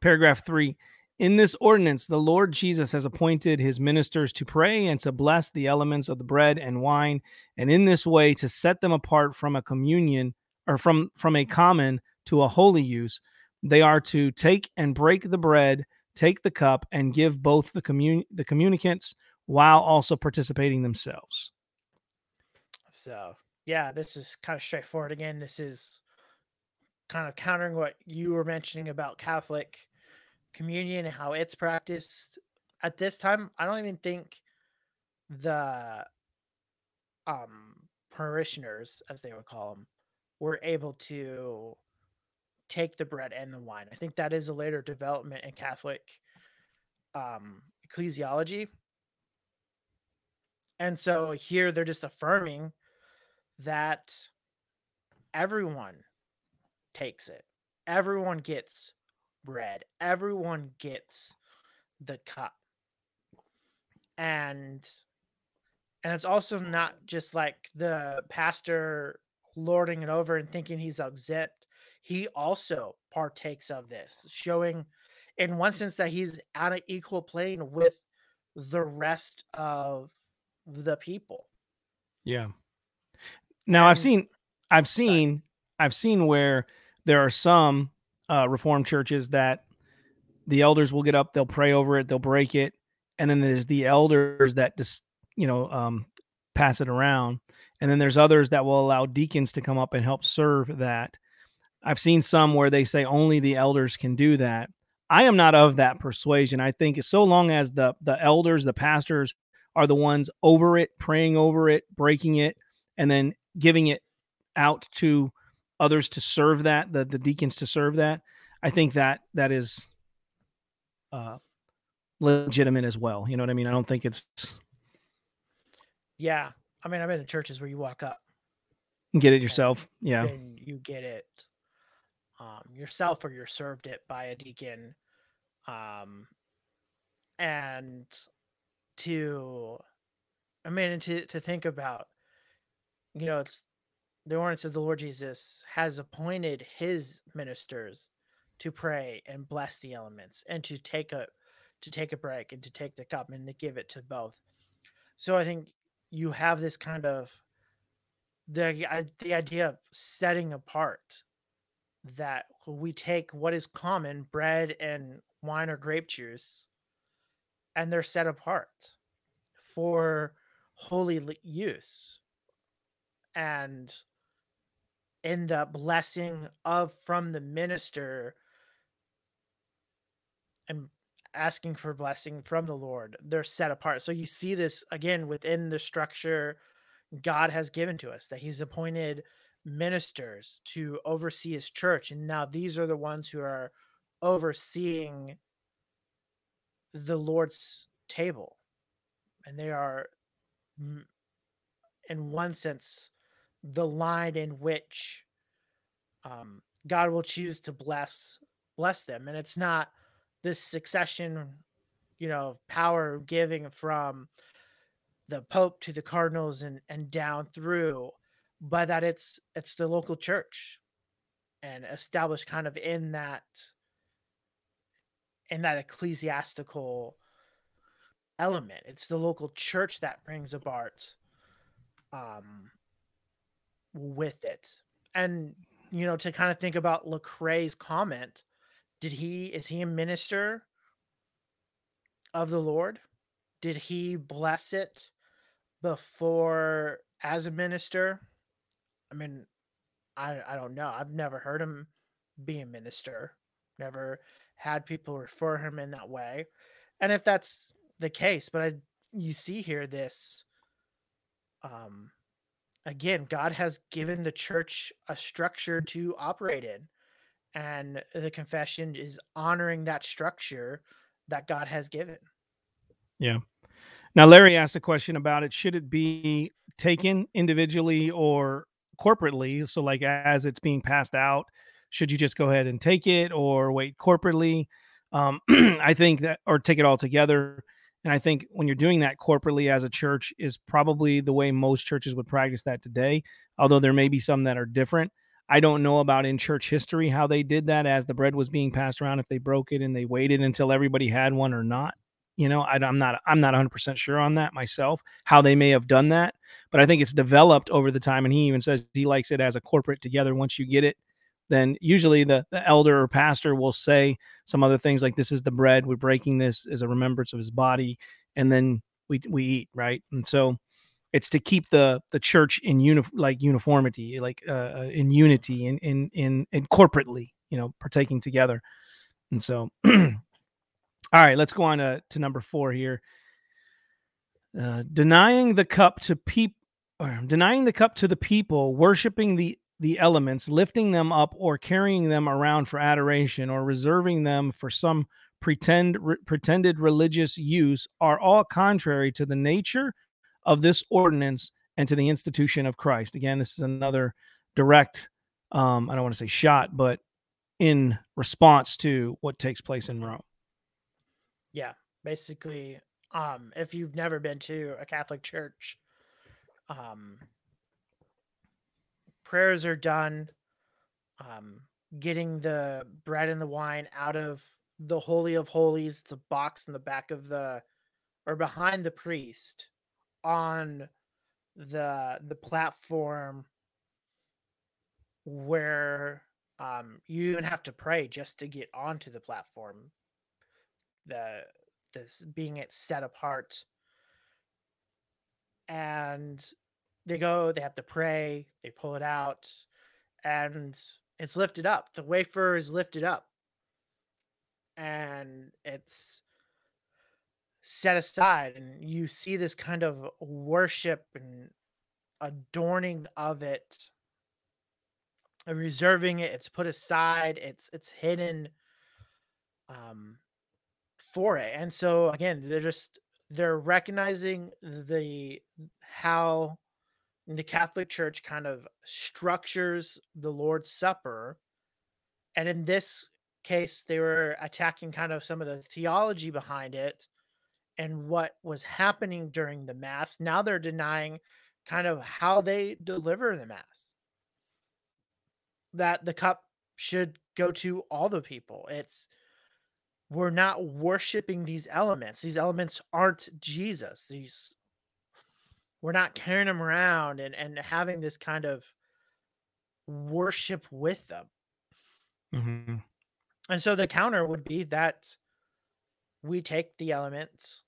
Speaker 1: paragraph three. In this ordinance, the Lord Jesus has appointed his ministers to pray and to bless the elements of the bread and wine, and in this way to set them apart from a communion or from from a common to a holy use. They are to take and break the bread take the cup and give both the commun- the communicants while also participating themselves.
Speaker 3: So, yeah, this is kind of straightforward. Again, this is kind of countering what you were mentioning about Catholic communion and how it's practiced. At this time, I don't even think the um parishioners, as they would call them, were able to take the bread and the wine. I think that is a later development in Catholic um ecclesiology. And so here they're just affirming that everyone takes it. Everyone gets bread. Everyone gets the cup. And and it's also not just like the pastor lording it over and thinking he's exempt. He also partakes of this, showing in one sense that he's on an equal plane with the rest of the people.
Speaker 1: Yeah. Now I've seen I've seen I've seen where there are some uh reformed churches that the elders will get up, they'll pray over it, they'll break it, and then there's the elders that just, you know, um pass it around. And then there's others that will allow deacons to come up and help serve that. I've seen some where they say only the elders can do that. I am not of that persuasion. I think so long as the the elders, the pastors are the ones over it, praying over it, breaking it, and then giving it out to others to serve that, the, the deacons to serve that. I think that that is uh, legitimate as well. You know what I mean? I don't think it's
Speaker 3: Yeah. I mean, I've been in churches where you walk up
Speaker 1: get it yourself. Yeah.
Speaker 3: and you get it um, yourself or you're served it by a deacon. Um, and to, I mean, and to, to think about, you know, it's the ordinance of the Lord Jesus has appointed his ministers to pray and bless the elements and to take a to take a break and to take the cup and to give it to both. So I think you have this kind of the the idea of setting apart that we take what is common bread and wine or grape juice and they're set apart for holy use and in the blessing of from the minister and asking for blessing from the lord they're set apart. So you see this again within the structure god has given to us that he's appointed ministers to oversee his church and now these are the ones who are overseeing the lord's table and they are in one sense the line in which um, God will choose to bless bless them, and it's not this succession, you know, of power giving from the Pope to the Cardinals and and down through, but that it's it's the local church and established kind of in that in that ecclesiastical element. It's the local church that brings about um with it. And you know, to kind of think about Lecrae's comment, did he is he a minister of the Lord? Did he bless it before as a minister? I mean, I I don't know. I've never heard him be a minister. Never had people refer him in that way. And if that's the case, but I you see here this um again, God has given the church a structure to operate in. And the confession is honoring that structure that God has given.
Speaker 1: Yeah. Now, Larry asked a question about it. Should it be taken individually or corporately? So, like as it's being passed out, should you just go ahead and take it or wait corporately? Um, *clears throat* I think that, or take it all together. And I think when you're doing that corporately as a church is probably the way most churches would practice that today, although there may be some that are different. I don't know about in church history how they did that as the bread was being passed around, if they broke it and they waited until everybody had one or not. You know, I, am not I'm not 100% sure on that myself, how they may have done that. But I think it's developed over the time. And he even says he likes it as a corporate together once you get it then usually the, the elder or pastor will say some other things like this is the bread. We're breaking this as a remembrance of his body and then we we eat right? And so it's to keep the the church in uni- like uniformity like uh, uh in unity in in in, in corporately you know partaking together. And so *clears throat* all right let's go on to, to number four here. Uh, denying the cup to people denying the cup to the people worshiping the the elements, lifting them up or carrying them around for adoration or reserving them for some pretend re, pretended religious use are all contrary to the nature of this ordinance and to the institution of Christ. Again, this is another direct um, I don't want to say shot, but in response to what takes place in Rome.
Speaker 3: Yeah, basically um if you've never been to a Catholic church um prayers are done, um, getting the bread and the wine out of the holy of holies. It's a box in the back of the or behind the priest on the the platform where um, you even have to pray just to get onto the platform. The this being it set apart and they go, they have to pray, they pull it out, and it's lifted up. The wafer is lifted up. And it's set aside. And you see this kind of worship and adorning of it, reserving it. It's put aside, it's it's hidden um for it. And so again, they're just they're recognizing the how the Catholic Church kind of structures the Lord's Supper. And in this case, they were attacking kind of some of the theology behind it and what was happening during the Mass. Now they're denying kind of how they deliver the Mass. That the cup should go to all the people. It's we're not worshiping these elements. These elements aren't Jesus. These we're not carrying them around and, and having this kind of worship with them.
Speaker 1: Mm-hmm.
Speaker 3: And so the counter would be that we take the elements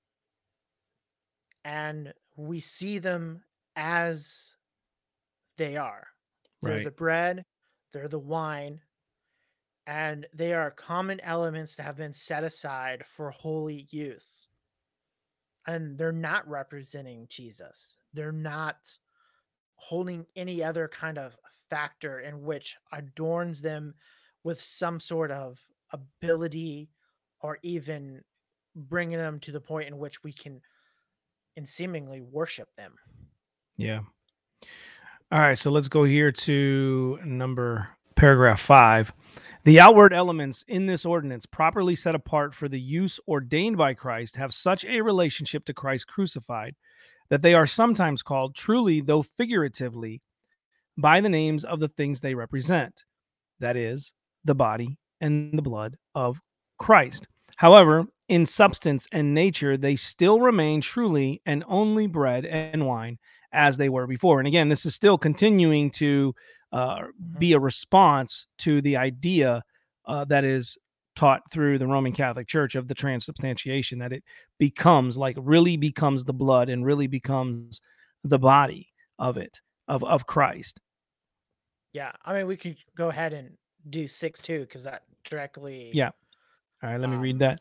Speaker 3: and we see them as they are. They're
Speaker 1: Right.
Speaker 3: the bread, they're the wine, and they are common elements that have been set aside for holy use. And they're not representing Jesus. They're not holding any other kind of factor in which adorns them with some sort of ability or even bringing them to the point in which we can and seemingly worship them.
Speaker 1: Yeah. All right. So let's go here to number paragraph five. The outward elements in this ordinance, properly set apart for the use ordained by Christ, have such a relationship to Christ crucified that they are sometimes called, truly though figuratively, by the names of the things they represent that is, the body and the blood of Christ. However, in substance and nature, they still remain truly and only bread and wine as they were before. And again, this is still continuing to uh, be a response to the idea uh, that is taught through the Roman Catholic Church of the transubstantiation, that it becomes like really becomes the blood and really becomes the body of it, of, of Christ.
Speaker 3: Yeah, I mean, we could go ahead and do six two because that directly.
Speaker 1: Yeah. All right, let me
Speaker 3: Um,
Speaker 1: read that.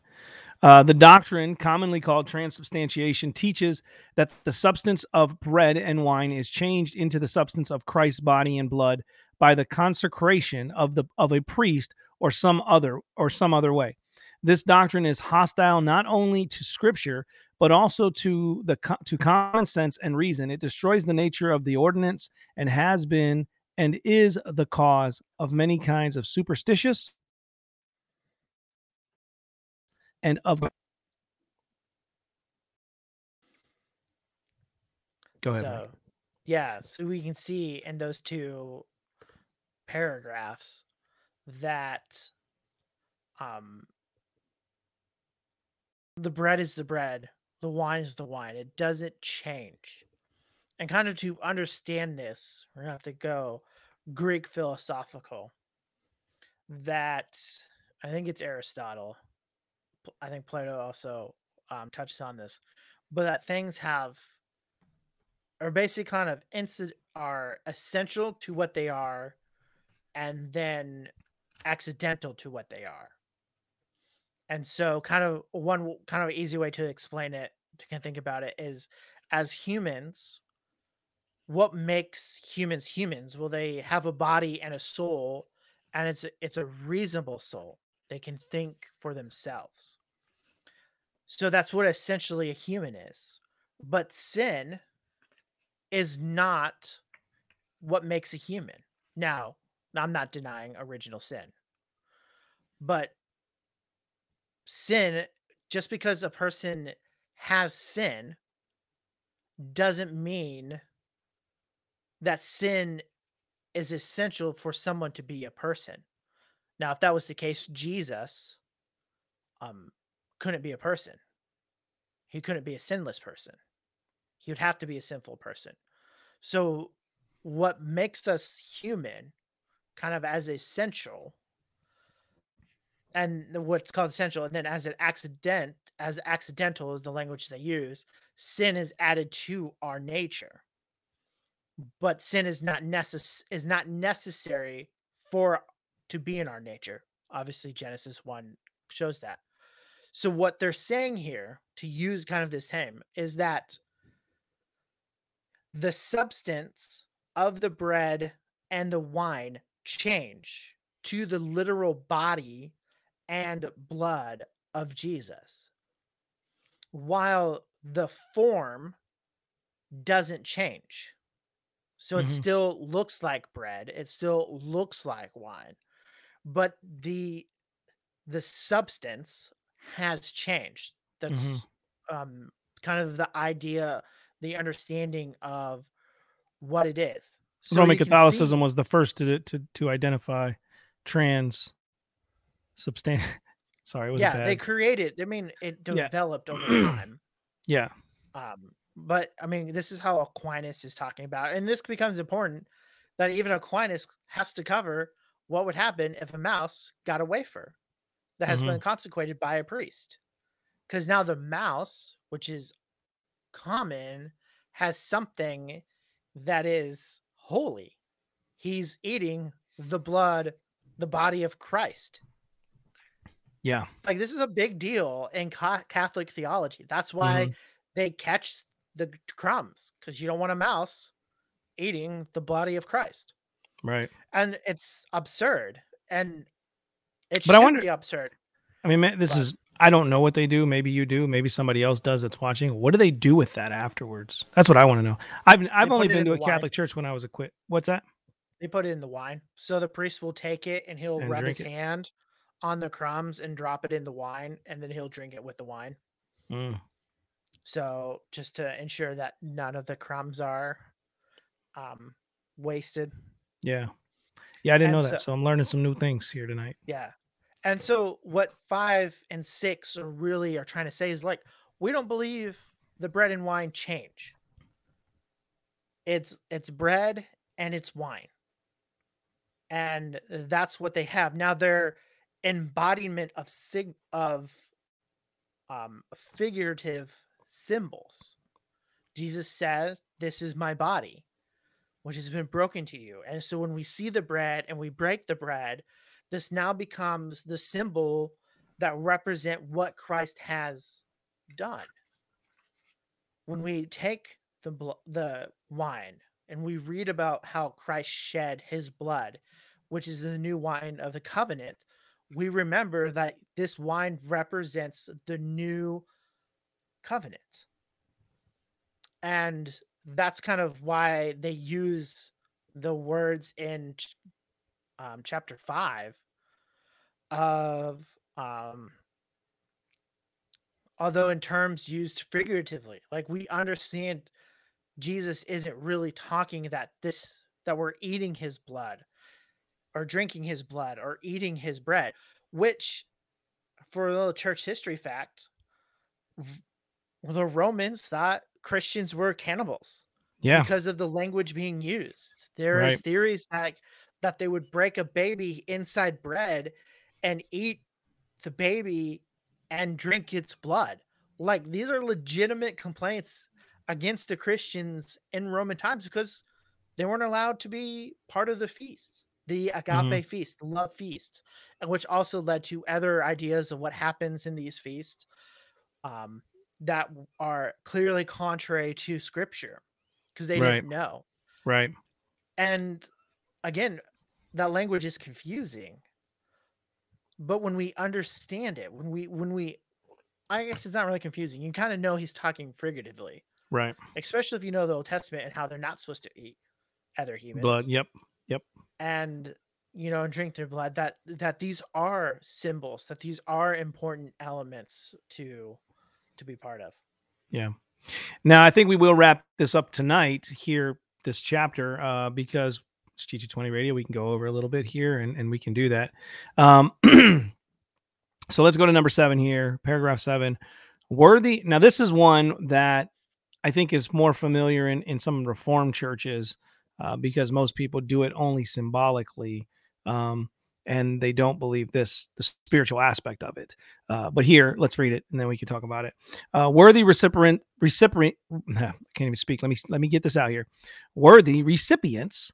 Speaker 1: Uh, the doctrine, commonly called transubstantiation, teaches that the substance of bread and wine is changed into the substance of Christ's body and blood by the consecration of the of a priest or some other or some other way. This doctrine is hostile not only to Scripture but also to the to common sense and reason. It destroys the nature of the ordinance and has been and is the cause of many kinds of superstitious and of Go ahead,
Speaker 3: So, yeah, so we can see in those two paragraphs that um the bread is the bread, the wine is the wine. It doesn't change. And kind of to understand this, we're gonna have to go Greek philosophical. That I think it's Aristotle. I think Plato also um, touched on this, but that things have are basically kind of inci- are essential to what they are, and then accidental to what they are. And so, kind of one kind of easy way to explain it, to of think about it, is as humans, what makes humans humans? Well, they have a body and a soul, and it's it's a reasonable soul. They can think for themselves. So that's what essentially a human is. But sin is not what makes a human. Now, I'm not denying original sin. But sin, just because a person has sin, doesn't mean that sin is essential for someone to be a person. Now, if that was the case, Jesus um, couldn't be a person. He couldn't be a sinless person. He would have to be a sinful person. So, what makes us human, kind of as essential, and what's called essential, and then as an accident, as accidental is the language they use, sin is added to our nature. But sin is not necess- is not necessary for to be in our nature. Obviously, Genesis one shows that. So what they're saying here, to use kind of this hymn, is that the substance of the bread and the wine change to the literal body and blood of Jesus, while the form doesn't change. So it
Speaker 1: Mhm.
Speaker 3: still looks like bread, it still looks like wine, but the the substance has changed. That's
Speaker 1: Mhm.
Speaker 3: um, kind of the idea, the understanding of what it is. So
Speaker 1: Roman Catholicism
Speaker 3: see-
Speaker 1: was the first to to to identify trans substance. *laughs* Sorry, it was
Speaker 3: yeah,
Speaker 1: bad.
Speaker 3: they created. I mean, it
Speaker 1: Yeah.
Speaker 3: developed over *clears throat* time.
Speaker 1: yeah.
Speaker 3: Um, but I mean, this is how Aquinas is talking about, it, and this becomes important that even Aquinas has to cover what would happen if a mouse got a wafer that has
Speaker 1: Mhm.
Speaker 3: been consecrated by a priest, because now the mouse, which is common, has something that is holy. He's eating the blood, the body of Christ.
Speaker 1: Yeah.
Speaker 3: Like this is a big deal in ca- Catholic theology. That's why
Speaker 1: Mhm.
Speaker 3: they catch the crumbs because you don't want a mouse eating the body of Christ,
Speaker 1: Right.
Speaker 3: and it's absurd, and it
Speaker 1: But I
Speaker 3: should
Speaker 1: wonder-
Speaker 3: be absurd.
Speaker 1: I mean, this
Speaker 3: But-
Speaker 1: is I don't know what they do. Maybe you do. Maybe somebody else does that's watching. What do they do with that afterwards? That's what I want to know. I've I've only been to a
Speaker 3: wine.
Speaker 1: Catholic church when I was a quit. What's that?
Speaker 3: They put it in the wine, so the priest will take it and he'll
Speaker 1: And
Speaker 3: rub his
Speaker 1: it.
Speaker 3: hand on the crumbs and drop it in the wine, and then he'll drink it with the wine.
Speaker 1: Mm,
Speaker 3: So just to ensure that none of the crumbs are um, wasted.
Speaker 1: Yeah. Yeah, I didn't
Speaker 3: And
Speaker 1: know that.
Speaker 3: so-
Speaker 1: So I'm learning some new things here tonight.
Speaker 3: Yeah. And so what five and six are really are trying to say is like, we don't believe the bread and wine change. It's it's bread and it's wine. And that's what they have. Now their embodiment of sig of um figurative symbols. Jesus says, This is my body, which has been broken to you. And so when we see the bread and we break the bread, this now becomes the symbol that represent what Christ has done. When we take the blo- the wine and we read about how Christ shed his blood, which is the new wine of the covenant, we remember that this wine represents the new covenant. And that's kind of why they use the words in um, chapter 5 of um although in terms used figuratively like we understand jesus isn't really talking that this that we're eating his blood or drinking his blood or eating his bread which for a little church history fact the romans thought christians were cannibals
Speaker 1: Yeah.
Speaker 3: because of the language being used. There is
Speaker 1: Right.
Speaker 3: theories that that they would break a baby inside bread and eat the baby and drink its blood. Like these are legitimate complaints against the Christians in Roman times because they weren't allowed to be part of the feast, the agape feast, the love feast, and which also led to other ideas of what happens in these feasts um, that are clearly contrary to scripture because they
Speaker 1: Right.
Speaker 3: didn't know.
Speaker 1: Right.
Speaker 3: And again, that language is confusing. But when we understand it, when we when we I guess it's not really confusing. You kind of know he's talking figuratively,
Speaker 1: Right.
Speaker 3: especially if you know the Old Testament and how they're not supposed to eat other humans
Speaker 1: Blood. Yep. Yep.
Speaker 3: And you know and drink their blood that that these are symbols that these are important elements to to be part of Yeah.
Speaker 1: Now I think we will wrap this up tonight here, this chapter, uh, because it's GT20 radio. We can go over a little bit here and, and we can do that. Um, *clears throat* so let's go to number seven here, paragraph seven. Worthy. Now, this is one that I think is more familiar in, in some reformed churches uh, because most people do it only symbolically. Um, and they don't believe this, the spiritual aspect of it. Uh, but here, let's read it and then we can talk about it. Uh, worthy recipient recipient *laughs* I can't even speak let me let me get this out here. Worthy recipients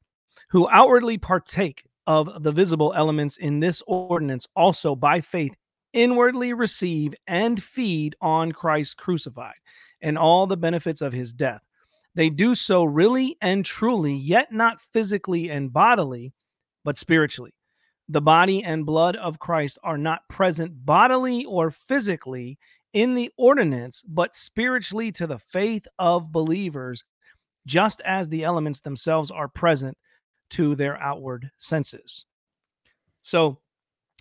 Speaker 1: who outwardly partake of the visible elements in this ordinance also by faith inwardly receive and feed on Christ crucified and all the benefits of his death. They do so really and truly yet not physically and bodily but spiritually the body and blood of Christ are not present bodily or physically in the ordinance, but spiritually to the faith of believers, just as the elements themselves are present to their outward senses. So,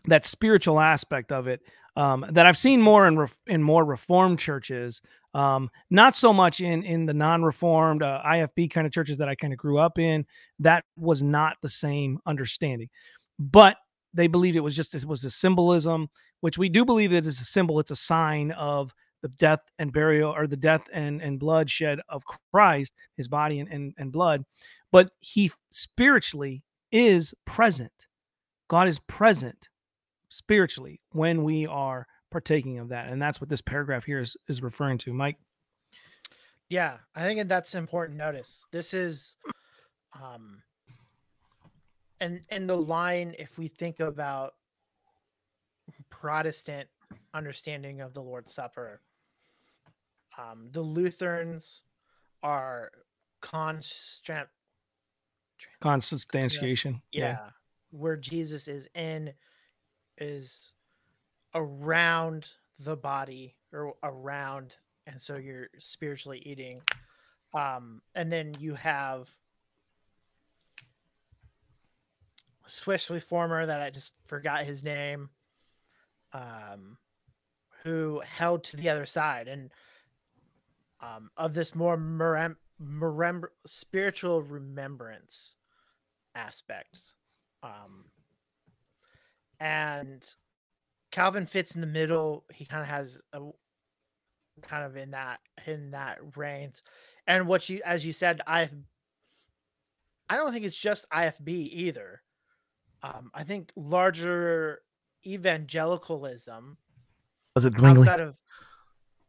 Speaker 1: that spiritual aspect of it um, that I've seen more in ref- in more reformed churches, um, not so much in in the non-reformed uh, IFB kind of churches that I kind of grew up in. That was not the same understanding, but they believed it was just it was a symbolism which we do believe that is a symbol, it's a sign of the death and burial or the death and, and blood shed of Christ, his body and, and, and blood. But he spiritually is present. God is present spiritually when we are partaking of that. And that's what this paragraph here is, is referring to. Mike?
Speaker 3: Yeah, I think that's important notice. This is um and and the line if we think about Protestant understanding of the Lord's Supper, um, the Lutherans are constant
Speaker 1: consubstantiation.
Speaker 3: Yeah, yeah, where Jesus is in is around the body or around and so you're spiritually eating um and then you have swiss reformer that i just forgot his name um who held to the other side and um of this more merem- remember spiritual remembrance aspect um and calvin fits in the middle he kind of has a kind of in that in that range. And what you as you said, I I don't think it's just IFB either. Um, I think larger evangelicalism
Speaker 1: was it Zwingli?
Speaker 3: outside of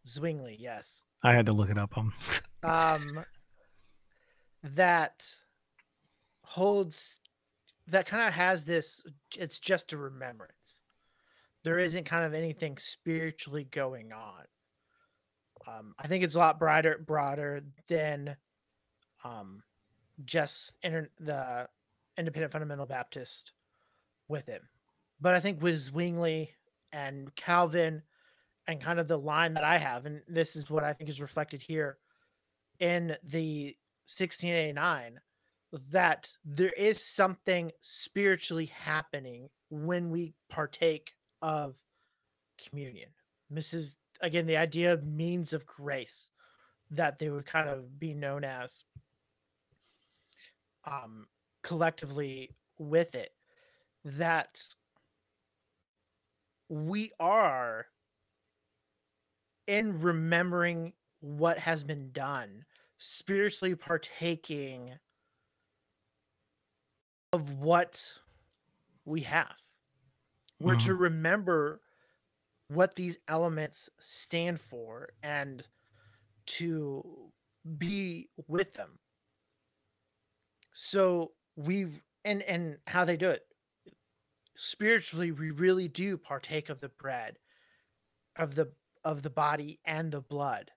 Speaker 3: Zwingli, yes.
Speaker 1: I had to look it up. Um, *laughs*
Speaker 3: um that holds that kind of has this it's just a remembrance there isn't kind of anything spiritually going on um, I think it's a lot broader broader than um, just inter- the independent fundamental Baptist with him. But I think with Zwingli and Calvin and kind of the line that I have, and this is what I think is reflected here in the 1689, that there is something spiritually happening when we partake of communion. This is again the idea of means of grace that they would kind of be known as um collectively with it that we are in remembering what has been done spiritually partaking of what we have we're mm-hmm. to remember what these elements stand for and to be with them. So we and and how they do it spiritually we really do partake of the bread of the of the body and the blood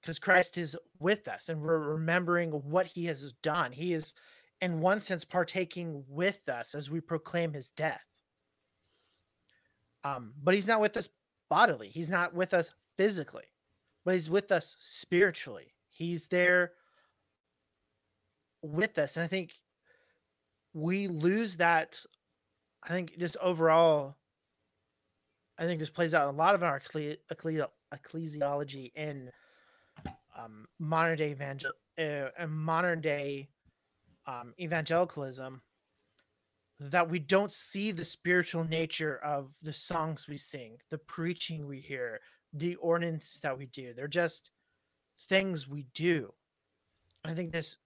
Speaker 3: because Christ is with us and we're remembering what he has done. He is in one sense partaking with us as we proclaim his death. Um, but he's not with us bodily. He's not with us physically, but he's with us spiritually. He's there with us. And I think we lose that. I think just overall, I think this plays out a lot of our ecclesiology in um, modern day evangel uh, modern day um, evangelicalism that we don't see the spiritual nature of the songs we sing, the preaching we hear, the ordinances that we do. They're just things we do. I think this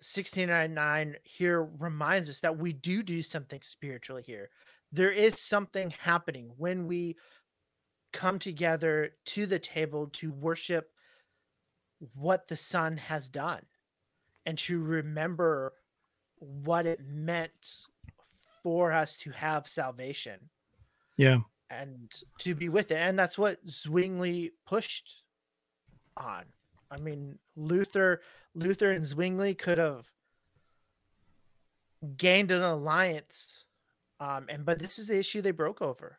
Speaker 3: 1689 here reminds us that we do do something spiritually here. There is something happening when we come together to the table to worship what the Son has done and to remember what it meant for us to have salvation.
Speaker 1: Yeah.
Speaker 3: And to be with it. And that's what Zwingli pushed on. I mean, Luther, Luther and Zwingli could have gained an alliance. Um, and but this is the issue they broke over.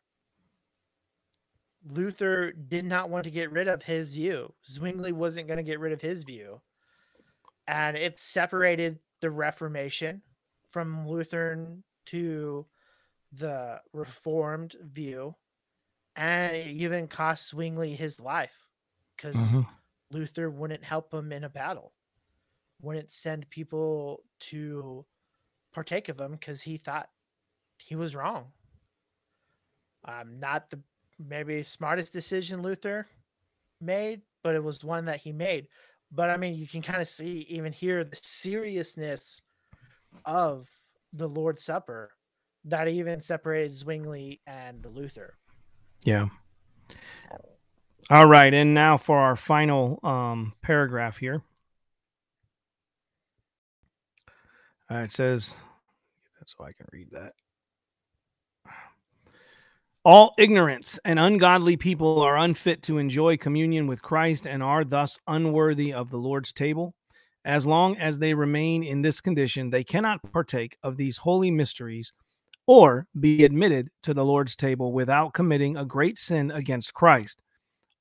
Speaker 3: Luther did not want to get rid of his view. Zwingli wasn't going to get rid of his view. And it separated the Reformation from Lutheran to the reformed view and it even cost Zwingli his life because mm-hmm. Luther wouldn't help him in a battle, wouldn't send people to partake of him because he thought he was wrong. Um, not the maybe smartest decision Luther made, but it was one that he made. But I mean, you can kind of see even here the seriousness of the Lord's Supper that even separated Zwingli and Luther.
Speaker 1: Yeah. All right, and now for our final um, paragraph here. Uh, it says, so I can read that. All ignorance and ungodly people are unfit to enjoy communion with Christ and are thus unworthy of the Lord's table. As long as they remain in this condition, they cannot partake of these holy mysteries or be admitted to the Lord's table without committing a great sin against Christ.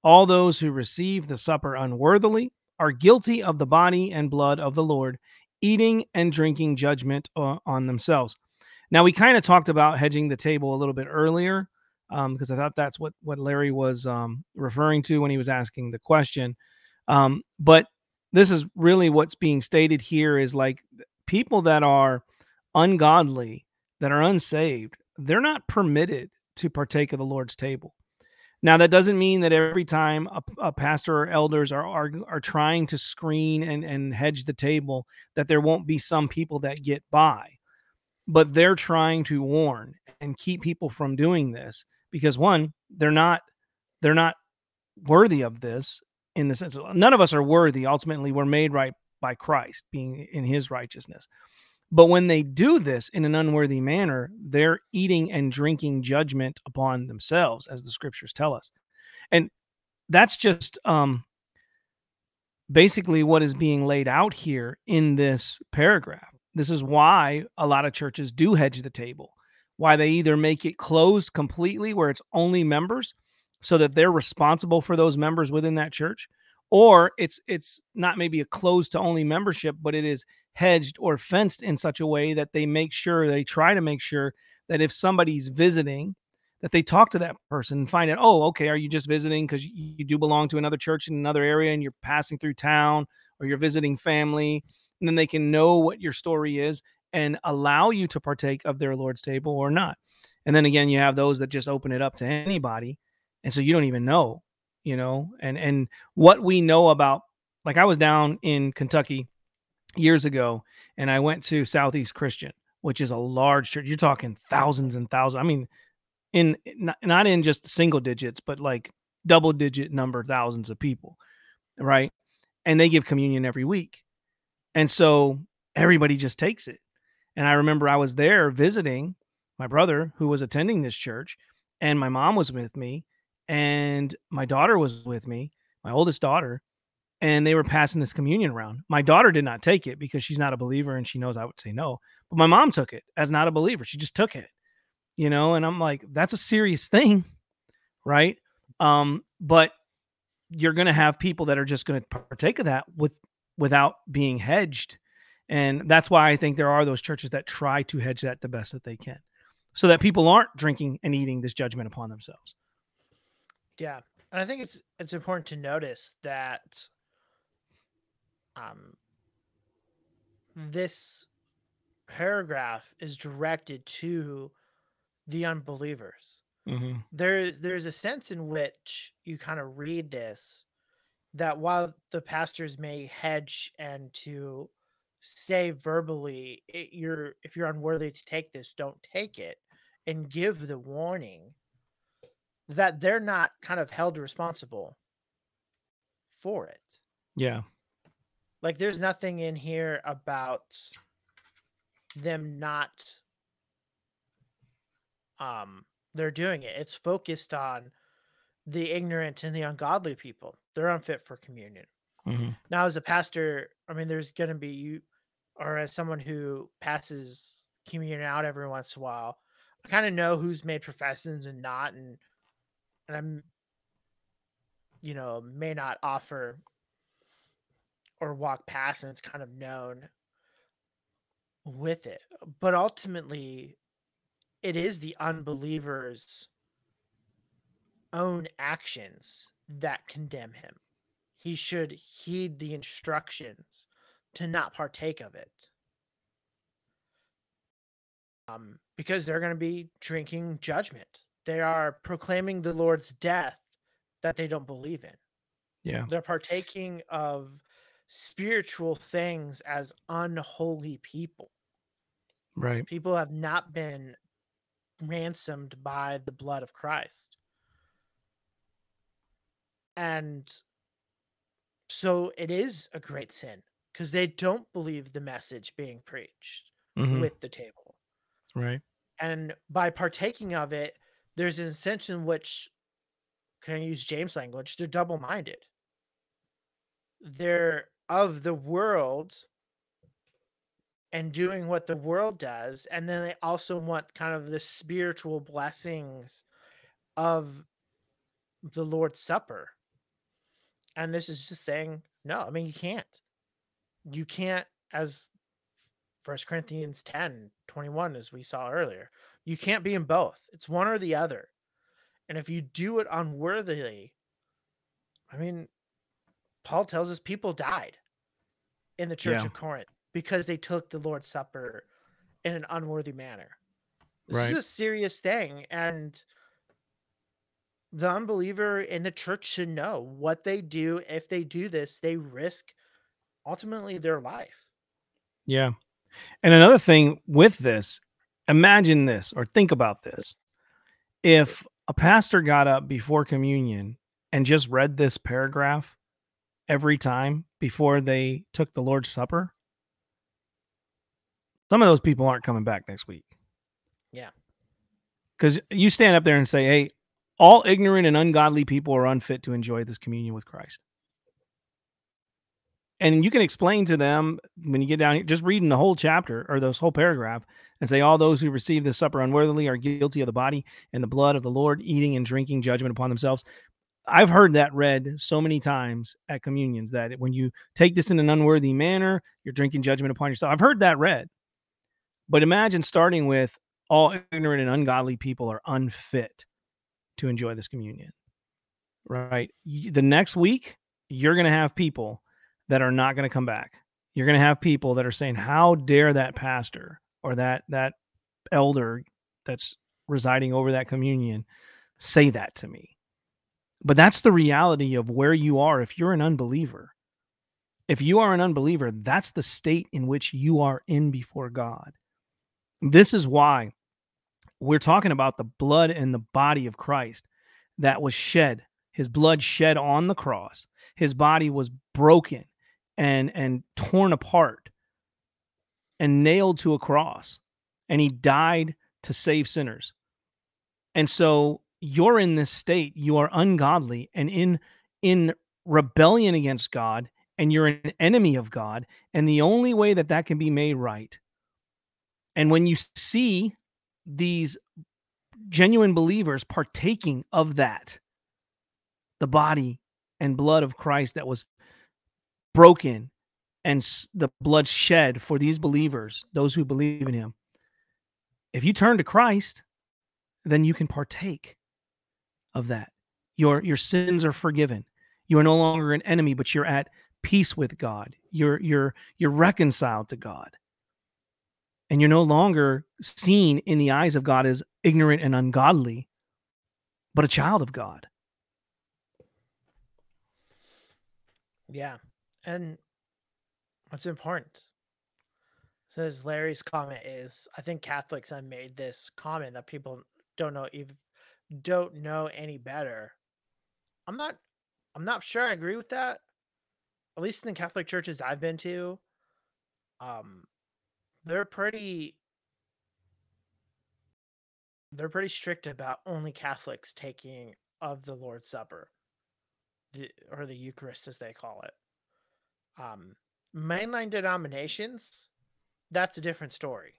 Speaker 1: All those who receive the supper unworthily are guilty of the body and blood of the Lord, eating and drinking judgment on themselves. Now, we kind of talked about hedging the table a little bit earlier um, because I thought that's what what Larry was um, referring to when he was asking the question. Um, but this is really what's being stated here is like people that are ungodly, that are unsaved, they're not permitted to partake of the Lord's table. Now that doesn't mean that every time a, a pastor or elders are, are are trying to screen and and hedge the table that there won't be some people that get by, but they're trying to warn and keep people from doing this because one, they're not they're not worthy of this in the sense of, none of us are worthy. Ultimately, we're made right by Christ, being in His righteousness. But when they do this in an unworthy manner, they're eating and drinking judgment upon themselves, as the scriptures tell us. And that's just um, basically what is being laid out here in this paragraph. This is why a lot of churches do hedge the table why they either make it closed completely where it's only members so that they're responsible for those members within that church or it's it's not maybe a closed to only membership but it is hedged or fenced in such a way that they make sure they try to make sure that if somebody's visiting that they talk to that person and find out oh okay are you just visiting because you do belong to another church in another area and you're passing through town or you're visiting family and then they can know what your story is and allow you to partake of their Lord's table or not. And then again, you have those that just open it up to anybody. And so you don't even know, you know, and and what we know about like I was down in Kentucky years ago and I went to Southeast Christian, which is a large church. You're talking thousands and thousands. I mean, in not, not in just single digits, but like double digit number thousands of people, right? And they give communion every week. And so everybody just takes it. And I remember I was there visiting my brother who was attending this church, and my mom was with me, and my daughter was with me, my oldest daughter, and they were passing this communion around. My daughter did not take it because she's not a believer and she knows I would say no. But my mom took it as not a believer. She just took it, you know, and I'm like, that's a serious thing, right? Um, but you're going to have people that are just going to partake of that with without being hedged and that's why I think there are those churches that try to hedge that the best that they can so that people aren't drinking and eating this judgment upon themselves.
Speaker 3: Yeah. And I think it's it's important to notice that um this paragraph is directed to the unbelievers. Mm-hmm. There's there's a sense in which you kind of read this that while the pastors may hedge and to say verbally it, you're if you're unworthy to take this don't take it and give the warning that they're not kind of held responsible for it.
Speaker 1: Yeah.
Speaker 3: Like there's nothing in here about them not um they're doing it. It's focused on the ignorant and the ungodly people. They're unfit for communion. Mm-hmm. now as a pastor i mean there's going to be you or as someone who passes communion out every once in a while, I kind of know who's made professions and not, and and I'm, you know, may not offer or walk past, and it's kind of known with it. But ultimately, it is the unbeliever's own actions that condemn him. He should heed the instructions to not partake of it. Um, because they're going to be drinking judgment they are proclaiming the Lord's death that they don't believe in.
Speaker 1: Yeah.
Speaker 3: They're partaking of spiritual things as unholy people.
Speaker 1: Right.
Speaker 3: People have not been ransomed by the blood of Christ. And so it is a great sin because they don't believe the message being preached
Speaker 1: Mhm.
Speaker 3: with the table.
Speaker 1: Right.
Speaker 3: And by partaking of it, there's an sense in which, can I use James language? They're double minded. They're of the world and doing what the world does. And then they also want kind of the spiritual blessings of the Lord's Supper. And this is just saying, no, I mean, you can't. You can't, as First Corinthians 10 21, as we saw earlier, you can't be in both. It's one or the other. And if you do it unworthily, I mean, Paul tells us people died in the church
Speaker 1: Yeah.
Speaker 3: of Corinth because they took the Lord's Supper in an unworthy manner. This
Speaker 1: Right.
Speaker 3: is a serious thing. And the unbeliever in the church should know what they do. If they do this, they risk ultimately their life.
Speaker 1: Yeah. And another thing with this, imagine this or think about this. If a pastor got up before communion and just read this paragraph every time before they took the Lord's Supper, some of those people aren't coming back next week.
Speaker 3: Yeah.
Speaker 1: Because you stand up there and say, hey, all ignorant and ungodly people are unfit to enjoy this communion with Christ. And you can explain to them when you get down here, just reading the whole chapter or this whole paragraph and say, All those who receive this supper unworthily are guilty of the body and the blood of the Lord, eating and drinking judgment upon themselves. I've heard that read so many times at communions that when you take this in an unworthy manner, you're drinking judgment upon yourself. I've heard that read. But imagine starting with all ignorant and ungodly people are unfit to enjoy this communion. Right. The next week, you're going to have people that are not going to come back. You're going to have people that are saying, "How dare that pastor or that that elder that's residing over that communion say that to me?" But that's the reality of where you are if you're an unbeliever. If you are an unbeliever, that's the state in which you are in before God. This is why we're talking about the blood and the body of Christ that was shed. His blood shed on the cross. His body was broken and and torn apart and nailed to a cross. And he died to save sinners. And so you're in this state, you are ungodly and in in rebellion against God and you're an enemy of God and the only way that that can be made right and when you see these genuine believers partaking of that, the body and blood of Christ that was broken and the blood shed for these believers, those who believe in him. If you turn to Christ, then you can partake of that. Your your sins are forgiven. You are no longer an enemy, but you're at peace with God. You're you're you're reconciled to God and you're no longer seen in the eyes of God as ignorant and ungodly, but a child of God.
Speaker 3: Yeah. And what's important says Larry's comment is I think Catholics have made this comment that people don't know even don't know any better. I'm not I'm not sure I agree with that. At least in the Catholic churches I've been to, um they're pretty they're pretty strict about only Catholics taking of the Lord's Supper. The, or the Eucharist as they call it. Um mainline denominations that's a different story.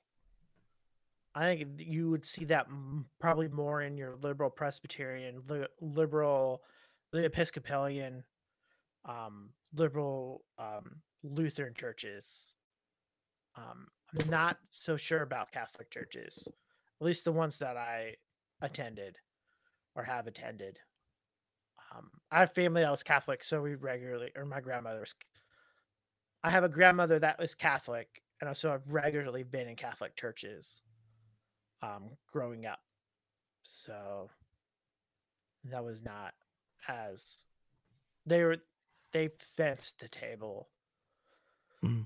Speaker 3: I think you would see that probably more in your liberal Presbyterian, li- liberal, Episcopalian, um, liberal um, Lutheran churches. Um, I'm not so sure about Catholic churches, at least the ones that I attended or have attended. Um, I have family that was Catholic, so we regularly, or my grandmother was. I have a grandmother that was Catholic, and so I've regularly been in Catholic churches um, growing up. So that was not as they were they fenced the table
Speaker 1: Mm.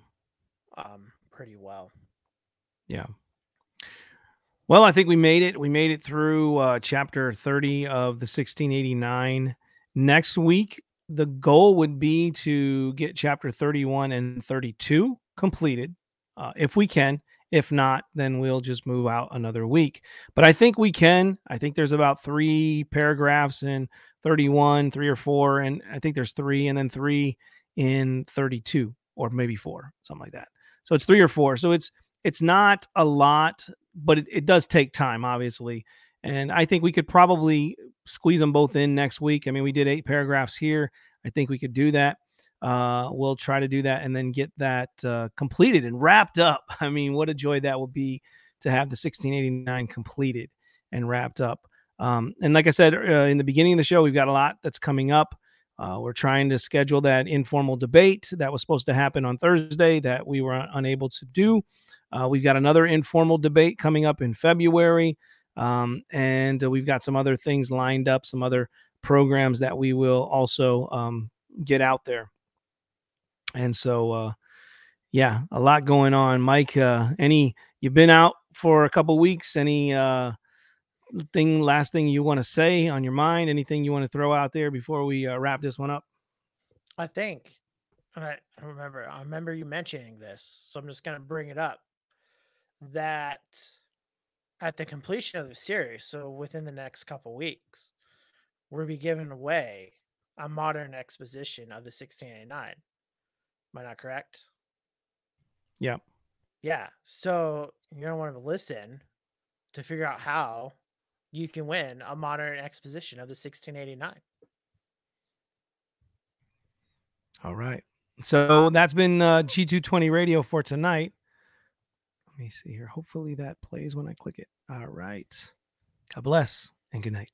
Speaker 3: um pretty well.
Speaker 1: Yeah. Well, I think we made it. We made it through uh, chapter 30 of the 1689. Next week, the goal would be to get chapter 31 and 32 completed uh, if we can. If not, then we'll just move out another week. But I think we can. I think there's about three paragraphs in 31, three or four, and I think there's three and then three in 32 or maybe four, something like that. So it's three or four. So it's it's not a lot, but it, it does take time, obviously. And I think we could probably squeeze them both in next week. I mean, we did eight paragraphs here. I think we could do that. Uh, we'll try to do that and then get that uh, completed and wrapped up. *laughs* I mean, what a joy that will be to have the 1689 completed and wrapped up. Um, and like I said uh, in the beginning of the show, we've got a lot that's coming up. Uh, we're trying to schedule that informal debate that was supposed to happen on Thursday that we were unable to do. Uh, we've got another informal debate coming up in February. Um, and uh, we've got some other things lined up, some other programs that we will also um, get out there. And so, uh, yeah, a lot going on. Mike, uh, any, you've been out for a couple weeks. Any uh, thing, last thing you want to say on your mind? Anything you want to throw out there before we uh, wrap this one up?
Speaker 3: I think I remember I remember you mentioning this, so I'm just gonna bring it up. That at the completion of the series, so within the next couple weeks, we'll be giving away a modern exposition of the 1689. Am I not correct?
Speaker 1: Yeah.
Speaker 3: Yeah. So you're gonna want to listen to figure out how you can win a modern exposition of the 1689.
Speaker 1: All right. So that's been uh, G220 radio for tonight. Let me see here. Hopefully that plays when I click it. All right. God bless and good night.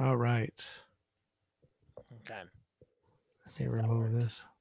Speaker 1: All right.
Speaker 3: Okay.
Speaker 1: Let's
Speaker 3: See
Speaker 1: me
Speaker 3: if that
Speaker 1: remove this.